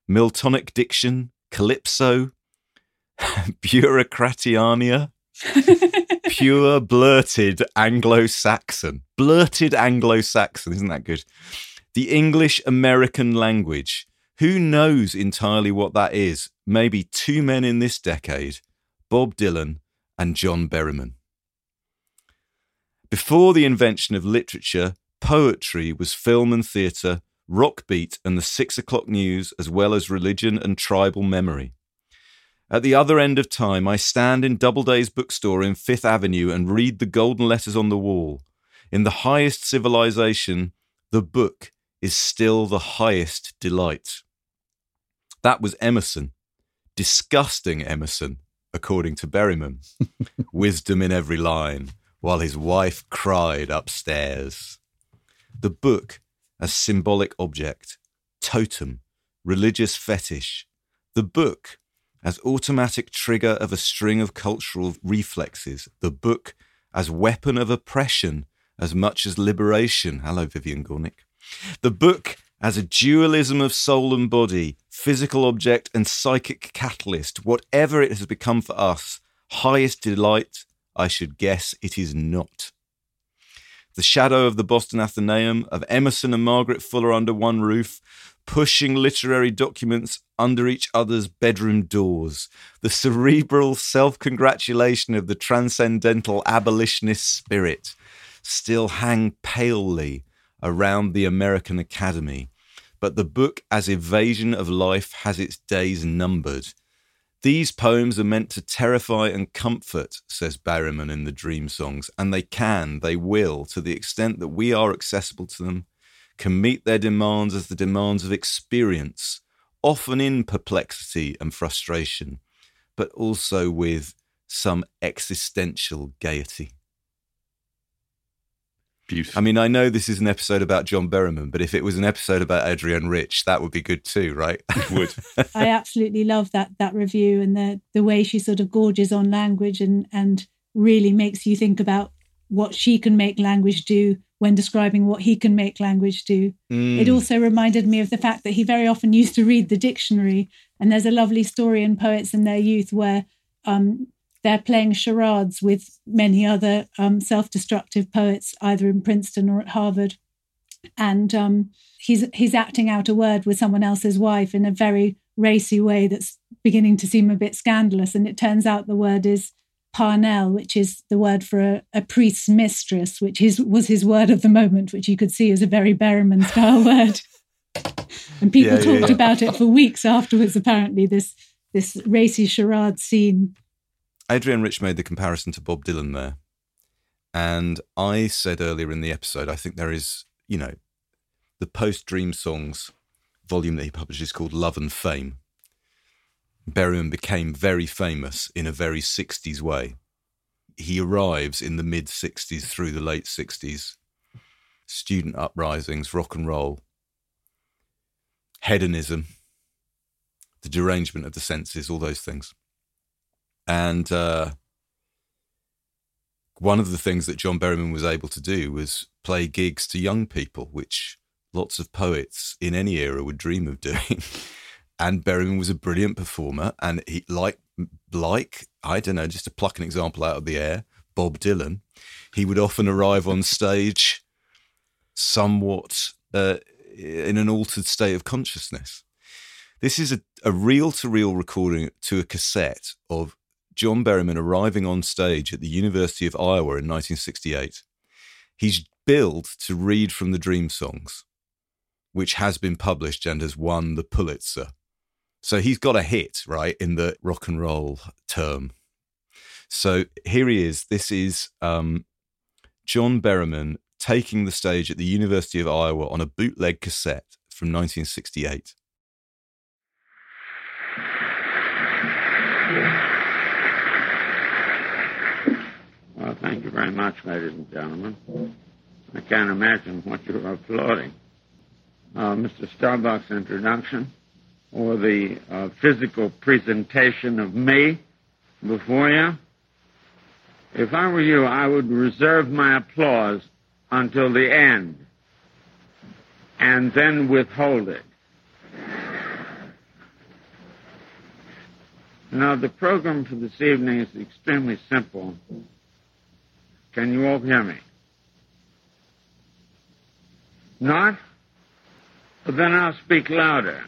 Miltonic diction, calypso, bureaucratiania, pure blurted Anglo Saxon. blurted Anglo Saxon. Isn't that good? The English American language. Who knows entirely what that is? Maybe two men in this decade Bob Dylan and John Berryman. Before the invention of literature, poetry was film and theatre, rock beat, and the six o'clock news, as well as religion and tribal memory. At the other end of time, I stand in Doubleday's bookstore in Fifth Avenue and read the golden letters on the wall. In the highest civilization, the book is still the highest delight. That was Emerson. Disgusting Emerson, according to Berryman. Wisdom in every line, while his wife cried upstairs. The book as symbolic object, totem, religious fetish. The book as automatic trigger of a string of cultural reflexes. The book as weapon of oppression as much as liberation. Hello, Vivian Gornick. The book as a dualism of soul and body, physical object and psychic catalyst, whatever it has become for us, highest delight, I should guess it is not. The shadow of the Boston Athenaeum, of Emerson and Margaret Fuller under one roof, pushing literary documents under each other's bedroom doors, the cerebral self congratulation of the transcendental abolitionist spirit still hang palely around the American Academy. But the book as evasion of life has its days numbered. These poems are meant to terrify and comfort, says Berryman in the Dream Songs, and they can, they will, to the extent that we are accessible to them, can meet their demands as the demands of experience, often in perplexity and frustration, but also with some existential gaiety. Beautiful. I mean, I know this is an episode about John Berryman, but if it was an episode about Adrienne Rich, that would be good too, right? It would. I absolutely love that that review and the the way she sort of gorges on language and and really makes you think about what she can make language do when describing what he can make language do. Mm. It also reminded me of the fact that he very often used to read the dictionary. And there's a lovely story in Poets in Their Youth where um, they're playing charades with many other um, self destructive poets, either in Princeton or at Harvard. And um, he's, he's acting out a word with someone else's wife in a very racy way that's beginning to seem a bit scandalous. And it turns out the word is parnel, which is the word for a, a priest's mistress, which is, was his word of the moment, which you could see as a very Berryman style word. And people Yeah, yeah, talked yeah. about it for weeks afterwards, apparently, this this racy charade scene. Adrienne Rich made the comparison to Bob Dylan there. And I said earlier in the episode, I think there is, you know, the post Dream Songs volume that he published is called Love and Fame. Berryman became very famous in a very 60s way. He arrives in the mid 60s through the late 60s. Student uprisings, rock and roll, hedonism, the derangement of the senses, all those things. And uh, one of the things that John Berryman was able to do was play gigs to young people, which lots of poets in any era would dream of doing. and Berryman was a brilliant performer, and he like like I don't know, just to pluck an example out of the air, Bob Dylan, he would often arrive on stage somewhat uh, in an altered state of consciousness. This is a, a reel to reel recording to a cassette of John Berryman arriving on stage at the University of Iowa in 1968. He's billed to read from the Dream Songs, which has been published and has won the Pulitzer. So he's got a hit, right, in the rock and roll term. So here he is. This is um, John Berryman taking the stage at the University of Iowa on a bootleg cassette from 1968. Well, thank you very much, ladies and gentlemen. I can't imagine what you're applauding. Uh, Mr. Starbuck's introduction or the uh, physical presentation of me before you. If I were you, I would reserve my applause until the end and then withhold it. Now, the program for this evening is extremely simple. Can you all hear me? Not? Then I'll speak louder.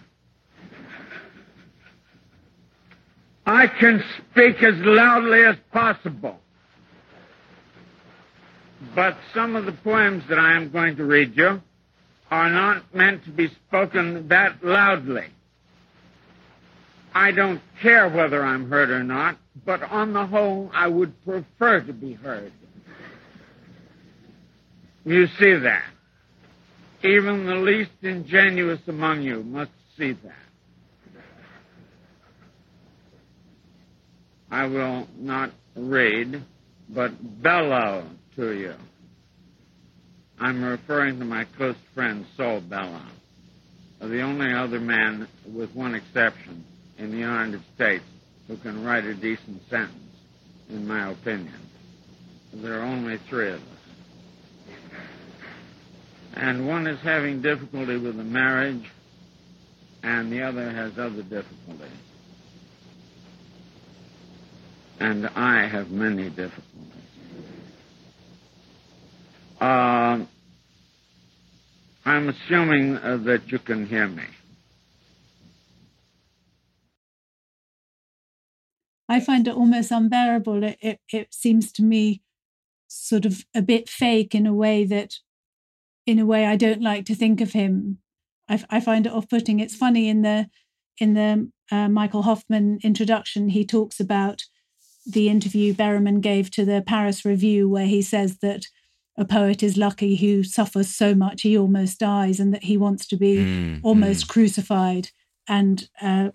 I can speak as loudly as possible. But some of the poems that I am going to read you are not meant to be spoken that loudly. I don't care whether I'm heard or not, but on the whole, I would prefer to be heard. You see that. Even the least ingenuous among you must see that. I will not read, but bellow to you. I'm referring to my close friend Saul Bellow, the only other man, with one exception, in the United States who can write a decent sentence, in my opinion. There are only three of us. And one is having difficulty with the marriage, and the other has other difficulties. And I have many difficulties. Uh, I'm assuming uh, that you can hear me. I find it almost unbearable. It, it, it seems to me sort of a bit fake in a way that, in a way, I don't like to think of him. I, I find it off-putting. It's funny in the in the uh, Michael Hofmann introduction, he talks about the interview Berryman gave to the Paris Review, where he says that a poet is lucky who suffers so much he almost dies, and that he wants to be Mm, almost mm. crucified. And uh,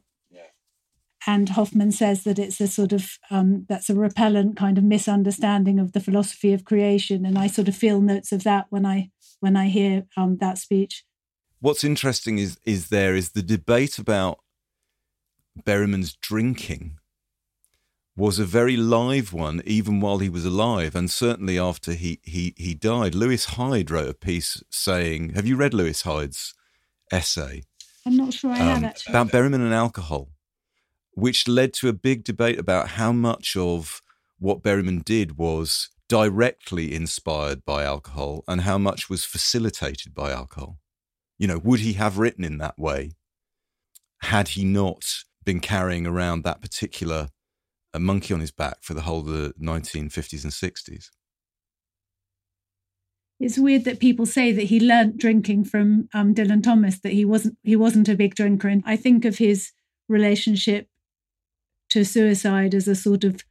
and Hofmann says that it's a sort of um, that's a repellent kind of misunderstanding of the philosophy of creation, and I sort of feel notes of that when I when I hear um, that speech. What's interesting is is there is the debate about Berryman's drinking was a very live one, even while he was alive, and certainly after he he he died. Lewis Hyde wrote a piece saying, "Have you read Lewis Hyde's essay I'm not sure I have um, actually. about Berryman and alcohol?" Which led to a big debate about how much of what Berryman did was directly inspired by alcohol and how much was facilitated by alcohol. You know, would he have written in that way had he not been carrying around that particular uh, monkey on his back for the whole of the 1950s and 60s? It's weird that people say that he learnt drinking from um, Dylan Thomas, that he wasn't he wasn't a big drinker, and I think of his relationship to suicide as a sort of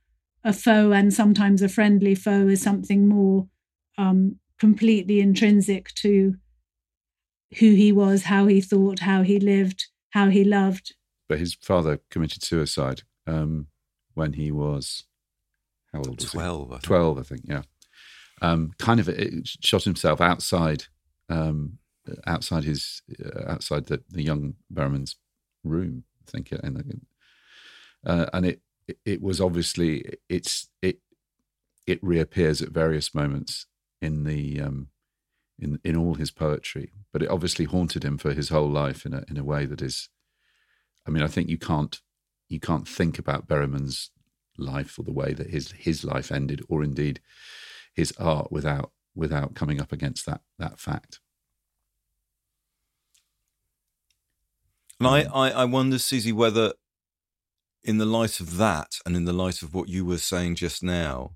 a foe and sometimes a friendly foe is something more um, completely intrinsic to who he was, how he thought, how he lived, how he loved. But his father committed suicide um, when he was how old was he? 12. I think. 12, I think, yeah. Um, kind of shot himself outside, um, outside his, uh, outside the, the young Berryman's room, I think. And, uh, and it, it was obviously, it's, it, it reappears at various moments in the, um, in, in all his poetry, but it obviously haunted him for his whole life in a, in a way that is, I mean, I think you can't, you can't think about Berryman's life or the way that his his life ended, or indeed his art without without coming up against that that fact. And I, I, I wonder, Susie, whether in the light of that and in the light of what you were saying just now,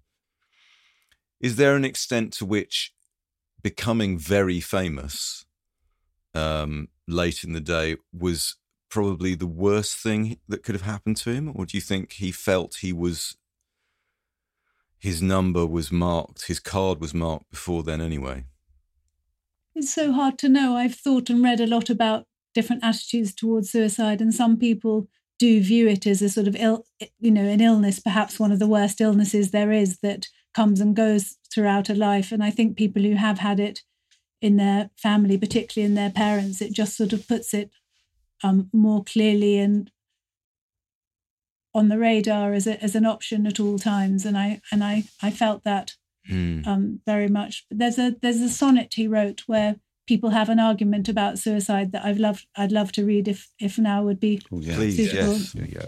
is there an extent to which becoming very famous um, late in the day was probably the worst thing that could have happened to him? Or do you think he felt he was, his number was marked, his card was marked before then anyway? It's so hard to know. I've thought and read a lot about different attitudes towards suicide, and some people do view it as a sort of ill, you know, an illness, perhaps one of the worst illnesses there is that comes and goes throughout a life. And I think people who have had it in their family, particularly in their parents, it just sort of puts it um, more clearly and on the radar as a, as an option at all times. And I and I I felt that Hmm. um, very much. But there's a there's a sonnet he wrote where people have an argument about suicide that I've loved I'd love to read if if now would be Oh, yeah. Please, Suitable. yes. Yeah, yeah.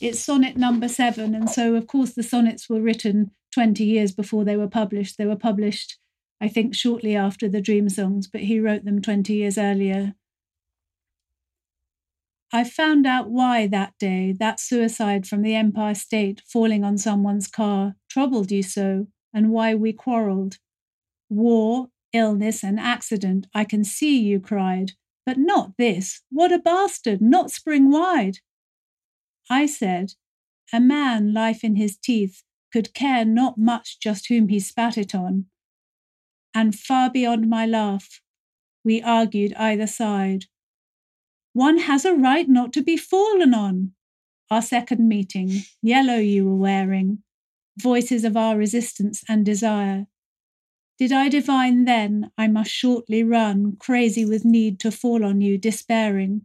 it's sonnet number seven and so of course the sonnets were written 20 years before they were published they were published I think shortly after the Dream Songs, but he wrote them 20 years earlier. I found out why that day that suicide from the Empire State falling on someone's car troubled you so, and why we quarrelled. War, illness, and accident, I can see you cried, but not this. What a bastard, not spring wide. I said, A man, life in his teeth, could care not much just whom he spat it on. And far beyond my laugh, we argued either side. One has a right not to be fallen on. Our second meeting, yellow you were wearing, voices of our resistance and desire. Did I divine then I must shortly run, crazy with need to fall on you, despairing?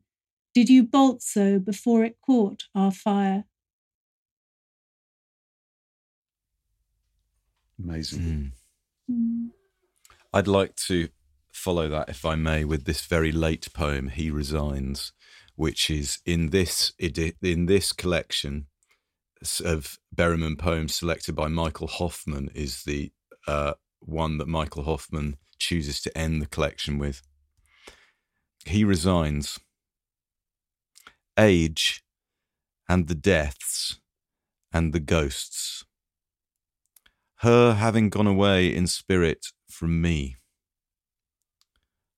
Did you bolt so before it caught our fire? Amazing. Mm. Mm. I'd like to follow that, if I may, with this very late poem, "He Resigns," which is in this in this collection of Berryman poems selected by Michael Hofmann. Is the uh, one that Michael Hofmann chooses to end the collection with. He resigns. Age and the deaths and the ghosts. Her having gone away in spirit from me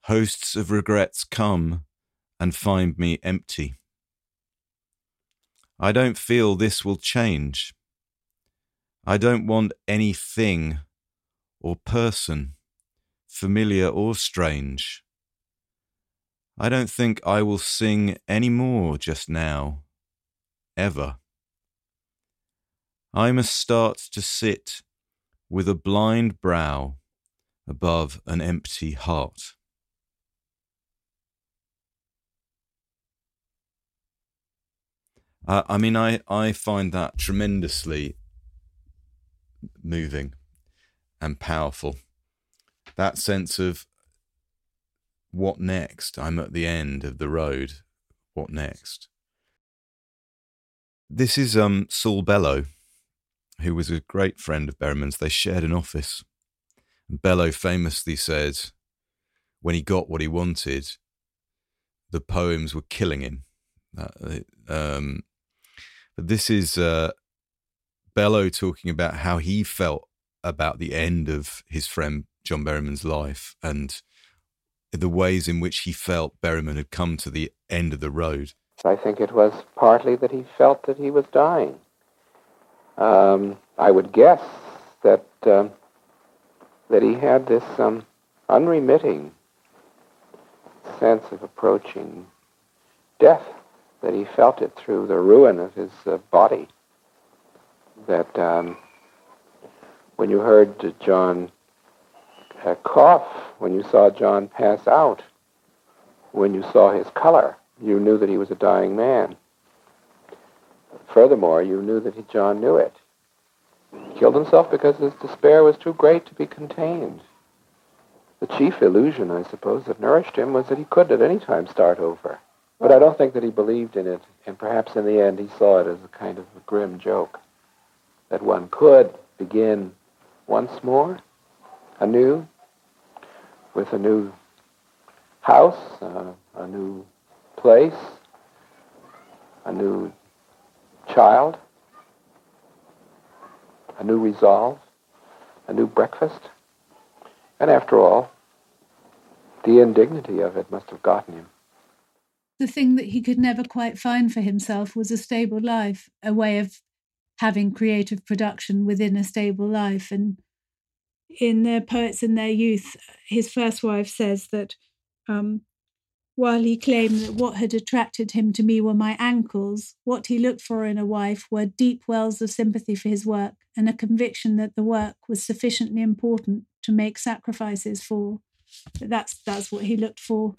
Hosts of regrets come and find me empty. I don't feel this will change. I don't want anything or person, familiar or strange. I don't think I will sing any more just now, ever. I must start to sit with a blind brow above an empty heart. Uh, I mean, I, I find that tremendously moving and powerful. That sense of what next? I'm at the end of the road. What next? This is um, Saul Bellow, who was a great friend of Berryman's. They shared an office. And Bellow famously said, when he got what he wanted, the poems were killing him. Uh, um, this is uh, Bellow talking about how he felt about the end of his friend John Berryman's life and the ways in which he felt Berryman had come to the end of the road. I think it was partly that he felt that he was dying. Um, I would guess that um, that he had this um, unremitting sense of approaching death that he felt it through the ruin of his uh, body. That um, when you heard John uh, cough, when you saw John pass out, when you saw his color, you knew that he was a dying man. Furthermore, you knew that he, John knew it. He killed himself because his despair was too great to be contained. The chief illusion, I suppose, that nourished him was that he could at any time start over. But I don't think that he believed in it, and perhaps in the end he saw it as a kind of a grim joke that one could begin once more, anew, with a new house, uh, a new place, a new child, a new resolve, a new breakfast. And after all, the indignity of it must have gotten him the thing that he could never quite find for himself was a stable life, a way of having creative production within a stable life. And in their poets in their youth, his first wife says that um, while he claimed that what had attracted him to me were my ankles, what he looked for in a wife were deep wells of sympathy for his work and a conviction that the work was sufficiently important to make sacrifices for. That's that's what he looked for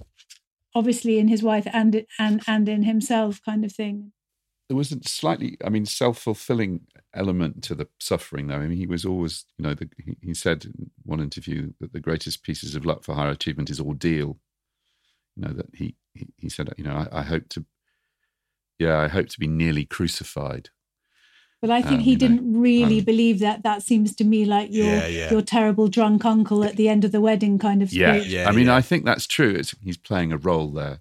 obviously in his wife and and and in himself kind of thing there was a slightly i mean self-fulfilling element to the suffering though i mean he was always you know the, he, he, said in one interview that the greatest pieces of luck for higher achievement is ordeal you know that he he, he said you know I, I hope to yeah i hope to be nearly crucified But I think Um, he didn't really um, believe that. That seems to me like your Yeah, yeah. your terrible drunk uncle at the end of the wedding kind of Yeah, speech. Yeah, I mean, yeah. I think that's true. It's, he's playing a role there.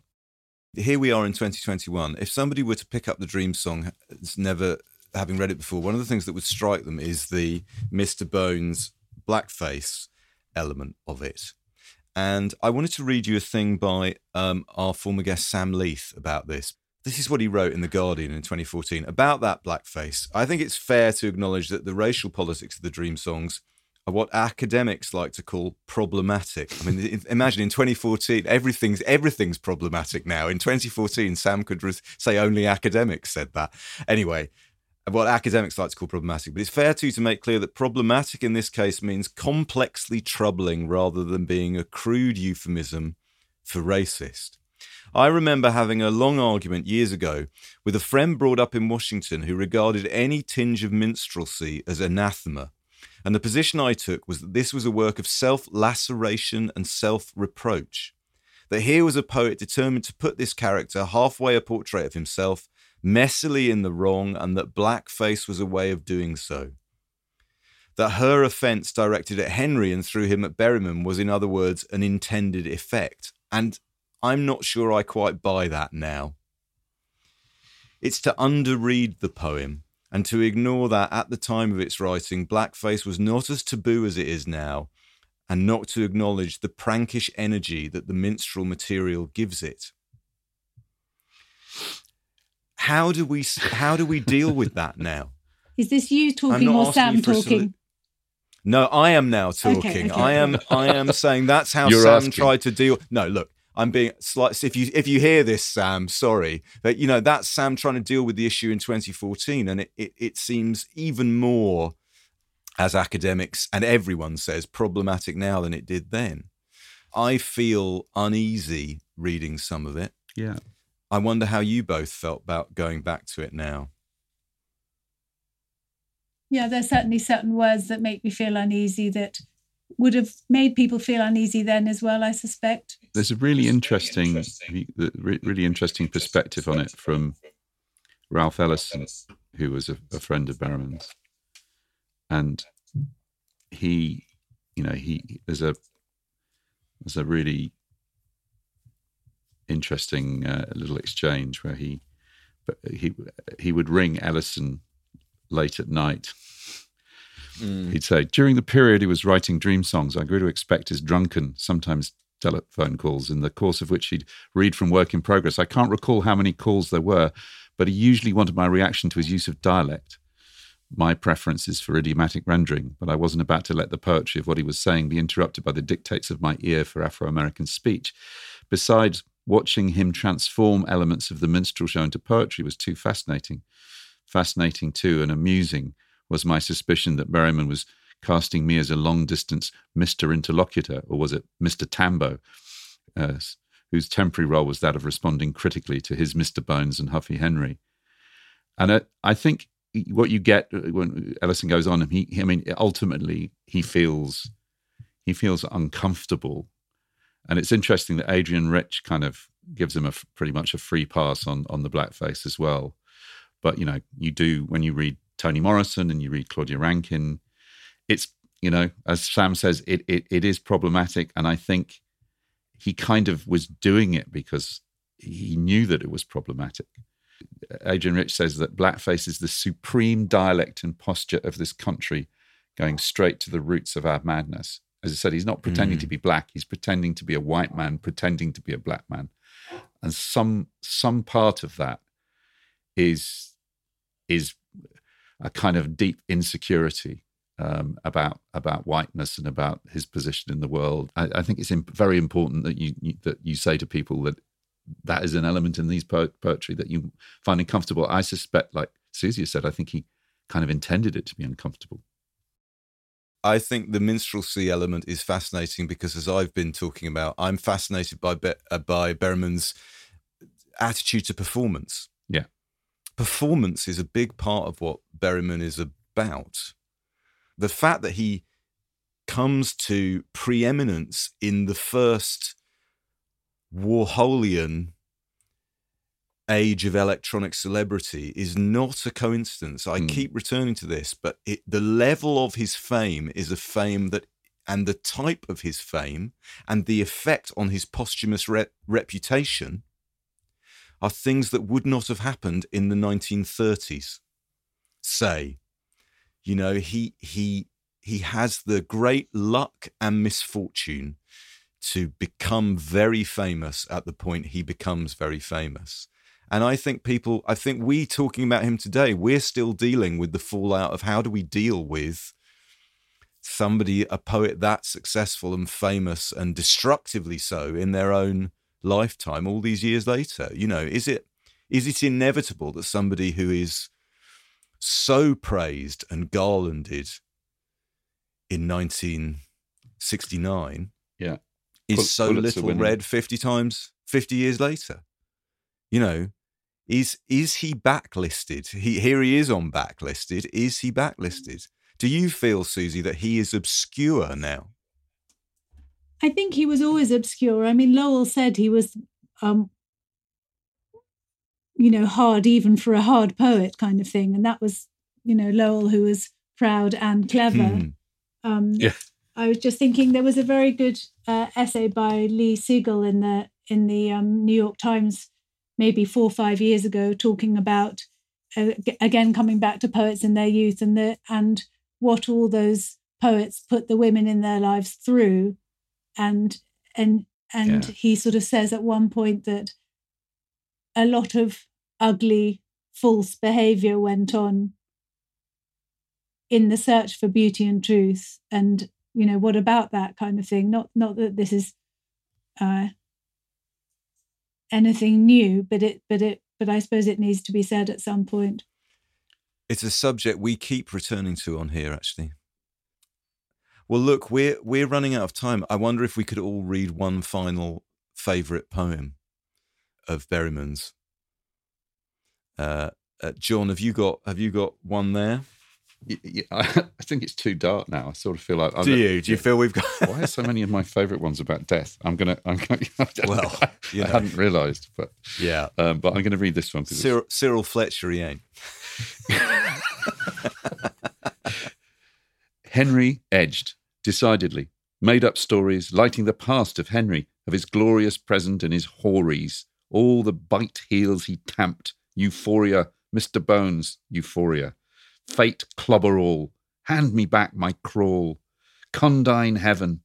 Here we are in 2021. If somebody were to pick up the Dream Song, never having read it before, one of the things that would strike them is the Mr. Bones blackface element of it. And I wanted to read you a thing by um, our former guest Sam Leith about this. This is what he wrote in The Guardian in 2014 about that blackface. I think it's fair to acknowledge that the racial politics of the Dream Songs what academics like to call problematic. I mean, imagine in 2014, everything's everything's problematic now. In 2014, Sam could say only academics said that. Anyway, what academics like to call problematic, but it's fair too to make clear that problematic in this case means complexly troubling rather than being a crude euphemism for racist. I remember having a long argument years ago with a friend brought up in Washington who regarded any tinge of minstrelsy as anathema. And the position I took was that this was a work of self laceration and self reproach. That here was a poet determined to put this character halfway a portrait of himself, messily in the wrong, and that blackface was a way of doing so. That her offence directed at Henry and through him at Berryman was, in other words, an intended effect. And I'm not sure I quite buy that now. It's to underread the poem and to ignore that at the time of its writing, blackface was not as taboo as it is now, and not to acknowledge the prankish energy that the minstrel material gives it. How do we how do we deal with that now? Is this you talking or Sam you for a talking? solu- No, I am now talking. okay. I am I am saying that's how You're Sam asking. tried to deal. No, look, I'm being slight. If you if you hear this, Sam, sorry, but you know that's Sam trying to deal with the issue in 2014, and it it, it seems even more, as academics and everyone says, problematic now than it did then. I feel uneasy reading some of it. Yeah. I wonder how you both felt about going back to it now. Yeah, there's certainly certain words that make me feel uneasy that would have made people feel uneasy then as well, I suspect. There's a really interesting, really interesting perspective on it from Ralph Ellison, who was a, a friend of Berryman's, and he, you know, he there's a there's a really interesting uh, little exchange where he, but he he would ring Ellison late at night. He'd say, during the period he was writing dream songs, I grew to expect his drunken, sometimes telephone calls, in the course of which he'd read from work in progress. I can't recall how many calls there were, but he usually wanted my reaction to his use of dialect. My preference is for idiomatic rendering, but I wasn't about to let the poetry of what he was saying be interrupted by the dictates of my ear for Afro American speech. Besides, watching him transform elements of the minstrel show into poetry was too fascinating. Fascinating, too, and amusing was my suspicion that Berryman was casting me as a long distance Mr. Interlocutor, or was it Mr. Tambo, uh, whose temporary role was that of responding critically to his Mr. Bones and Huffy Henry. And I, I think what you get when Ellison goes on, he, I mean, ultimately he feels he feels uncomfortable, and it's interesting that Adrienne Rich kind of gives him a pretty much a free pass on on the blackface as well. But you know, you do when you read Toni Morrison and you read Claudia Rankine, it's you know, as Sam says, it it, it is problematic, and I think he kind of was doing it because he knew that it was problematic. Adrienne Rich says that blackface is the supreme dialect and posture of this country, going straight to the roots of our madness. As I said, he's not pretending to hmm. be black; he's pretending to be a white man, pretending to be a black man, and some some part of that is is a kind of deep insecurity um, about about whiteness and about his position in the world. I, I think it's imp- very important that you, you that you say to people that that is an element in these po- poetry that you find uncomfortable. I suspect, like Susie said, I think he kind of intended it to be uncomfortable. I think the minstrelsy element is fascinating because, as I've been talking about, I'm fascinated by Be- uh, by Berryman's attitude to performance. Yeah. performance is a big part of what Berryman is about. The fact that he comes to preeminence in the first Warholian age of electronic celebrity is not a coincidence. I Hmm. keep returning to this, but it, the level of his fame is a fame that, and the type of his fame and the effect on his posthumous re- reputation are things that would not have happened in the 1930s. Say, you know, he he he has the great luck and misfortune to become very famous at the point he becomes very famous. And I think people, I think we talking about him today, we're still dealing with the fallout of how do we deal with somebody, a poet that successful and famous and destructively so in their own lifetime all these years later? You know, is it is it inevitable that somebody who is so praised and garlanded in 1969 Yeah. is Pul- so Pulitzer little winning. read 50 times 50 years later you know is is he backlisted he here he is on backlisted is he backlisted do you feel susie that he is obscure now I think he was always obscure. I mean, Lowell said he was, um, you know, hard even for a hard poet kind of thing, and that was, you know, Lowell who was proud and clever. Hmm. Um, Yeah. I was just thinking there was a very good uh, essay by Lee Siegel in the in the um, New York Times maybe four or five years ago talking about uh, again coming back to poets in their youth and the and what all those poets put the women in their lives through and and and Yeah. he sort of says at one point that a lot of ugly false behavior went on in the search for beauty and truth. And you know what about that kind of thing? Not not that this is uh anything new but it but it but i suppose it needs to be said at some point. It's a subject we keep returning to on here actually. Well look we're we're running out of time. I wonder if we could all read one final favorite poem of berryman's uh, uh john have you got have you got one there I think it's too dark now. I sort of feel like. I'm do you do you feel we've got Why are so many of my favourite ones about death? I'm gonna. I'm gonna. Well, you I hadn't realised, but yeah um, but I'm going to read this one. cyril, cyril fletcher he ain't Henry edged, decidedly, made up stories lighting the past of Henry, of his glorious present and his hoaries, all the bite heels he tamped, euphoria, Mr. Bones, euphoria, fate clobber all, hand me back my crawl, condign heaven,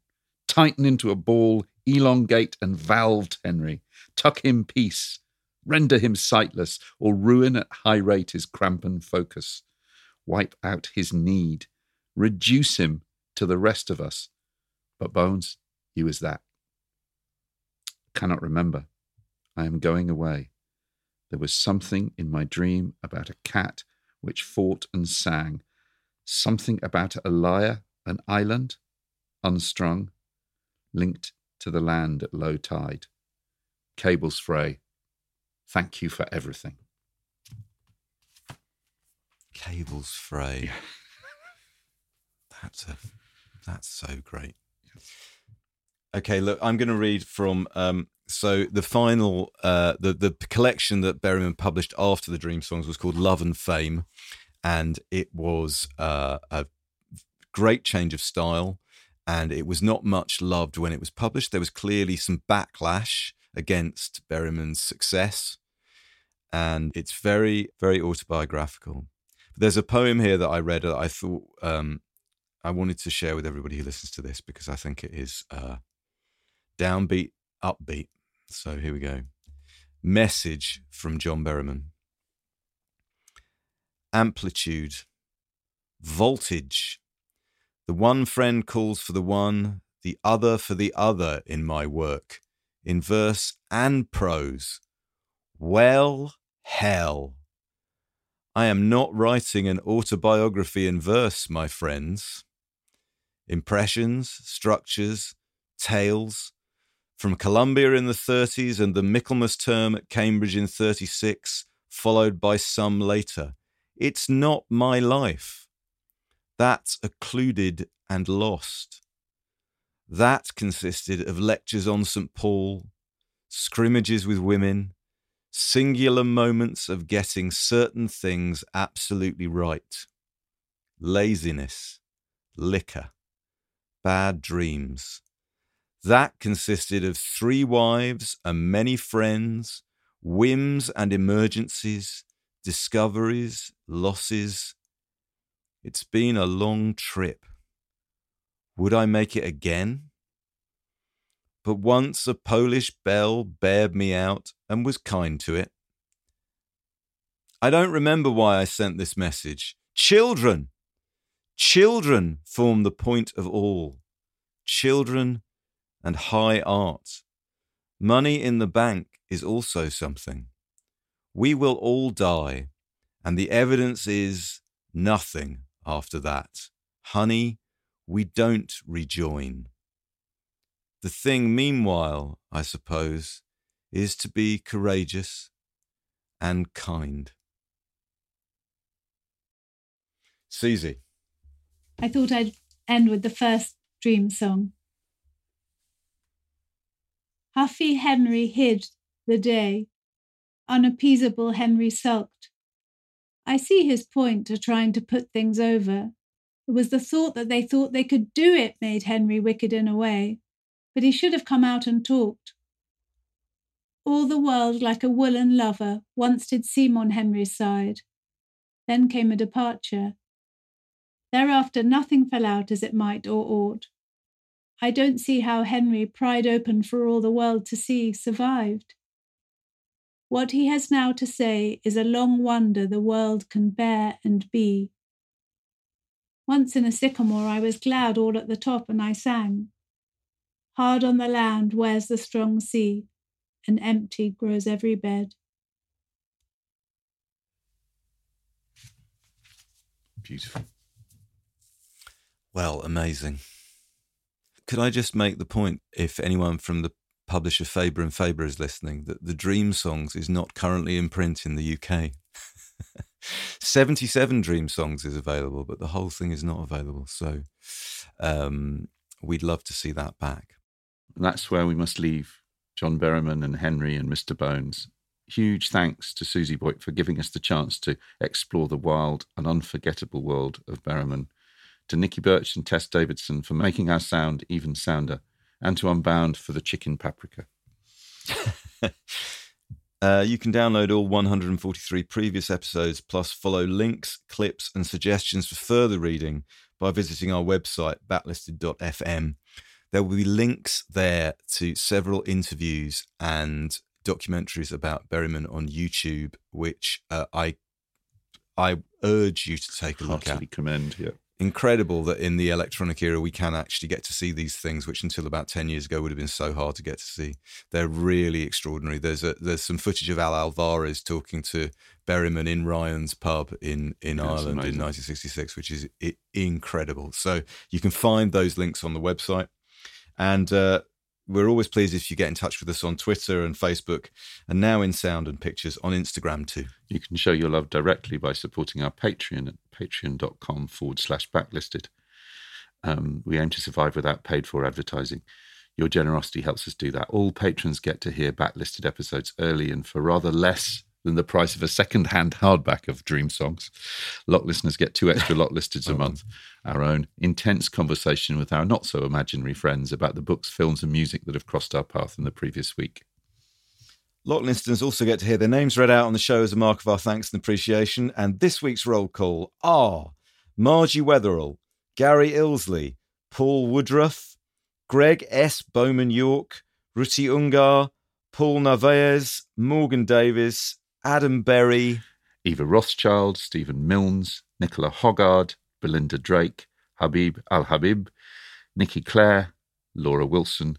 tighten into a ball, elongate and valved Henry, tuck him peace, render him sightless, or ruin at high rate his Cramp and focus, wipe out his need, reduce him to the rest of us. But Bones, he was that. Cannot remember. I am going away. There was something in my dream about a cat which fought and sang, something about a lyre, an island, unstrung, linked to the land at low tide. Cables fray. Thank you for everything. cables fray that's a that's so great okay look i'm going to read from um so the final uh the the collection that berryman published after the dream songs was called love and fame. And it was uh, a great change of style. And it was not much loved when it was published. There was clearly some backlash against berryman's success. And it's very very autobiographical. There's a poem here that I read that I thought um, I wanted to share with everybody who listens to this because I think it is uh, downbeat, upbeat. So here we go. Message from John Berryman. Amplitude, voltage. The one friend calls for the one, the other for the other in my work, in verse and prose. Well, hell. I am not writing an autobiography in verse, my friends. Impressions, structures, tales from Columbia in the 30s and the Michaelmas term at Cambridge in 36, followed by some later. It's not my life. That's occluded and lost. That consisted of lectures on St. Paul, scrimmages with women, singular moments of getting certain things absolutely right. Laziness, liquor, bad dreams. That consisted of three wives and many friends, whims and emergencies, discoveries, losses. It's been a long trip. Would I make it again? But once a Polish belle bared me out and was kind to it. I don't remember why I sent this message. Children! Children form the point of all. Children and high art. Money in the bank is also something. We will all die, and the evidence is nothing after that. Honey, we don't rejoin. The thing, meanwhile, I suppose, is to be courageous and kind. Susie. I thought I'd end with the first dream song. Huffy Henry hid the day. Unappeasable Henry sulked. I see his point to trying to put things over. It was the thought that they thought they could do it made Henry wicked in a way, but he should have come out and talked. All the world, like a woolen lover, once did seem on Henry's side. Then came a departure. Thereafter, nothing fell out as it might or ought. I don't see how Henry, pried open for all the world to see, survived. What he has now to say is a long wonder the world can bear and be. Once in a sycamore I was glad all at the top, and I sang. Hard on the land wears the strong sea, and empty grows every bed. Beautiful. Well, amazing. Could I just make the point, if anyone from the publisher Faber and Faber is listening, that the Dream Songs is not currently in print in the UK. 77 Dream Songs is available, but the whole thing is not available. So um, we'd love to see that back. That's where we must leave John Berryman and Henry and Mr. Bones. Huge thanks to Susie Boyt for giving us the chance to explore the wild and unforgettable world of Berryman, to Nikki Birch and Tess Davidson for making our sound even sounder, and to Unbound for the chicken paprika. Uh, you can download all 143 previous episodes, plus follow links, clips, and suggestions for further reading by visiting our website, backlisted.fm. There will be links there to several interviews and documentaries about Berryman on YouTube, which uh, I I urge you to take a look Heartily at. commend. Yeah. Incredible that in the electronic era we can actually get to see these things, which until about ten years ago would have been so hard to get to see. They're really extraordinary. There's a there's some footage of Al Alvarez talking to Berryman in Ryan's pub in in That's Ireland in 1966, which is incredible. So you can find those links on the website, and uh, we're always pleased if you get in touch with us on Twitter and Facebook, and now in sound and pictures on Instagram too. You can show your love directly by supporting our Patreon at patreon.com forward slash backlisted. Um, we aim to survive without paid for advertising. Your generosity helps us do that. All patrons get to hear backlisted episodes early and for rather less than the price of a second hand hardback of Dream Songs. Lot listeners get two extra lot listeds a oh. month. Our own intense conversation with our not so imaginary friends about the books, films, and music that have crossed our path in the previous week. Lot listeners also get to hear their names read out on the show as a mark of our thanks and appreciation. And this week's roll call are Margie Wetherall, Gary Ilsley, Paul Woodruff, Greg S. Bowman York, Ruti Ungar, Paul Narvaez, Morgan Davis, Adam Berry, Eva Rothschild, Stephen Milnes, Nicola Hoggard, Belinda Drake, Habib Al Habib, Nikki Clare, Laura Wilson,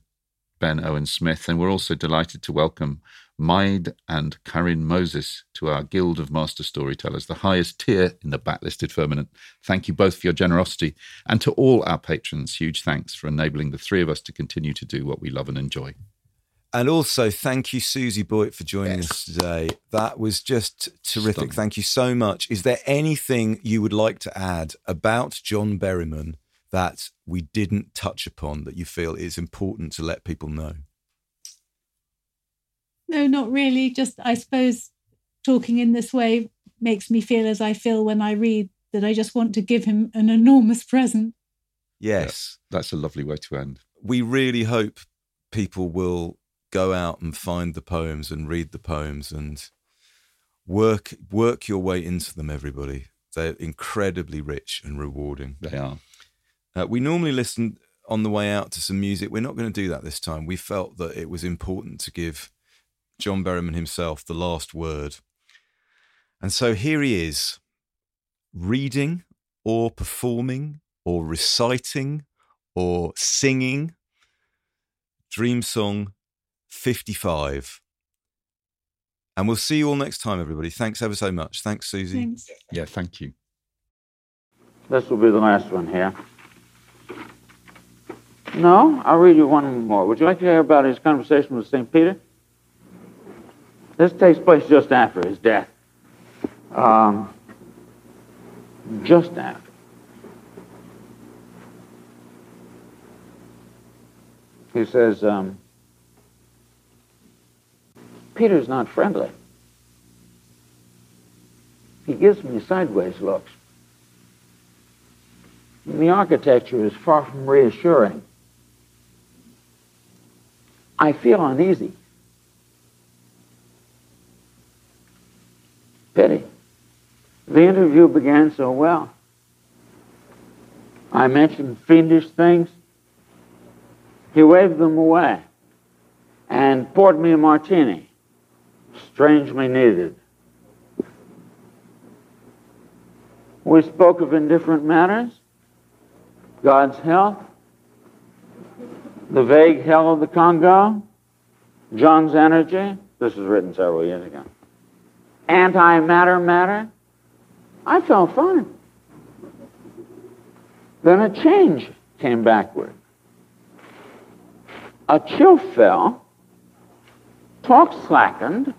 Ben Owen Smith, and we're also delighted to welcome Maid and Karin Moses to our Guild of Master Storytellers, the highest tier in the backlisted firmament. Thank you both for your generosity, and to all our patrons, huge thanks for enabling the three of us to continue to do what we love and enjoy. And also, thank you, Susie Boyt, for joining us today. That was just terrific. Stunning. Thank you so much. Is there anything you would like to add about John Berryman that we didn't touch upon that you feel is important to let people know? No, not really. Just, I suppose, talking in this way makes me feel as I feel when I read that I just want to give him an enormous present. Yes. That's a lovely way to end. We really hope people will go out and find the poems and read the poems and work work your way into them everybody. They're incredibly rich and rewarding. They are. uh, we normally listen on the way out to some music. We're not going to do that this time. We felt that it was important to give john berryman himself the last word. And so here he is reading or performing or reciting or singing dream song 55 and we'll see you all next time everybody thanks ever so much thanks susie Thanks. Yeah, thank you. This will be the last one here. No, I'll read you one more. Would you like to hear about his conversation with St. Peter? This takes place just after his death. Um, just after. He says, um, Peter's not friendly. He gives me sideways looks. And the architecture is far from reassuring. I feel uneasy. Pity. The interview began so well. I mentioned fiendish things. He waved them away and poured me a martini, strangely needed. We spoke of indifferent matters God's health, the vague hell of the Congo, John's energy. This was written several years ago. Antimatter matter. Matter. I felt fine. Then a change came backward. A chill fell, talk slackened,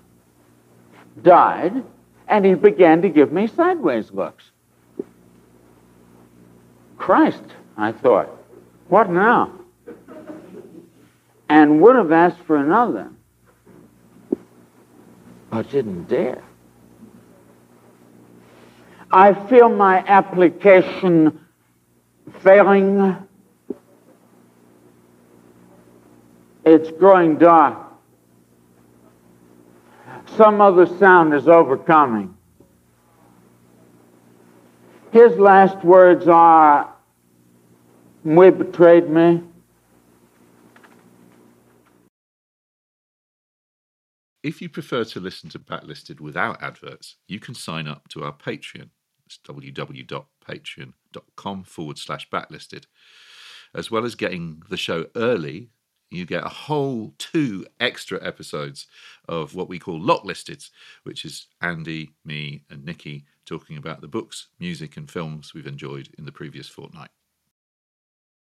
died, and he began to give me sideways looks. Christ, I thought, what now? And would have asked for another, but didn't dare. I feel my application failing. It's growing dark. Some other sound is overcoming. His last words are, We betrayed me. If you prefer to listen to Backlisted without adverts, you can sign up to our Patreon. It's www.patreon.com forward slash backlisted. As well as getting the show early, you get a whole two extra episodes of what we call Locklisted, which is Andy, me, and Nikki talking about the books, music, and films we've enjoyed in the previous fortnight.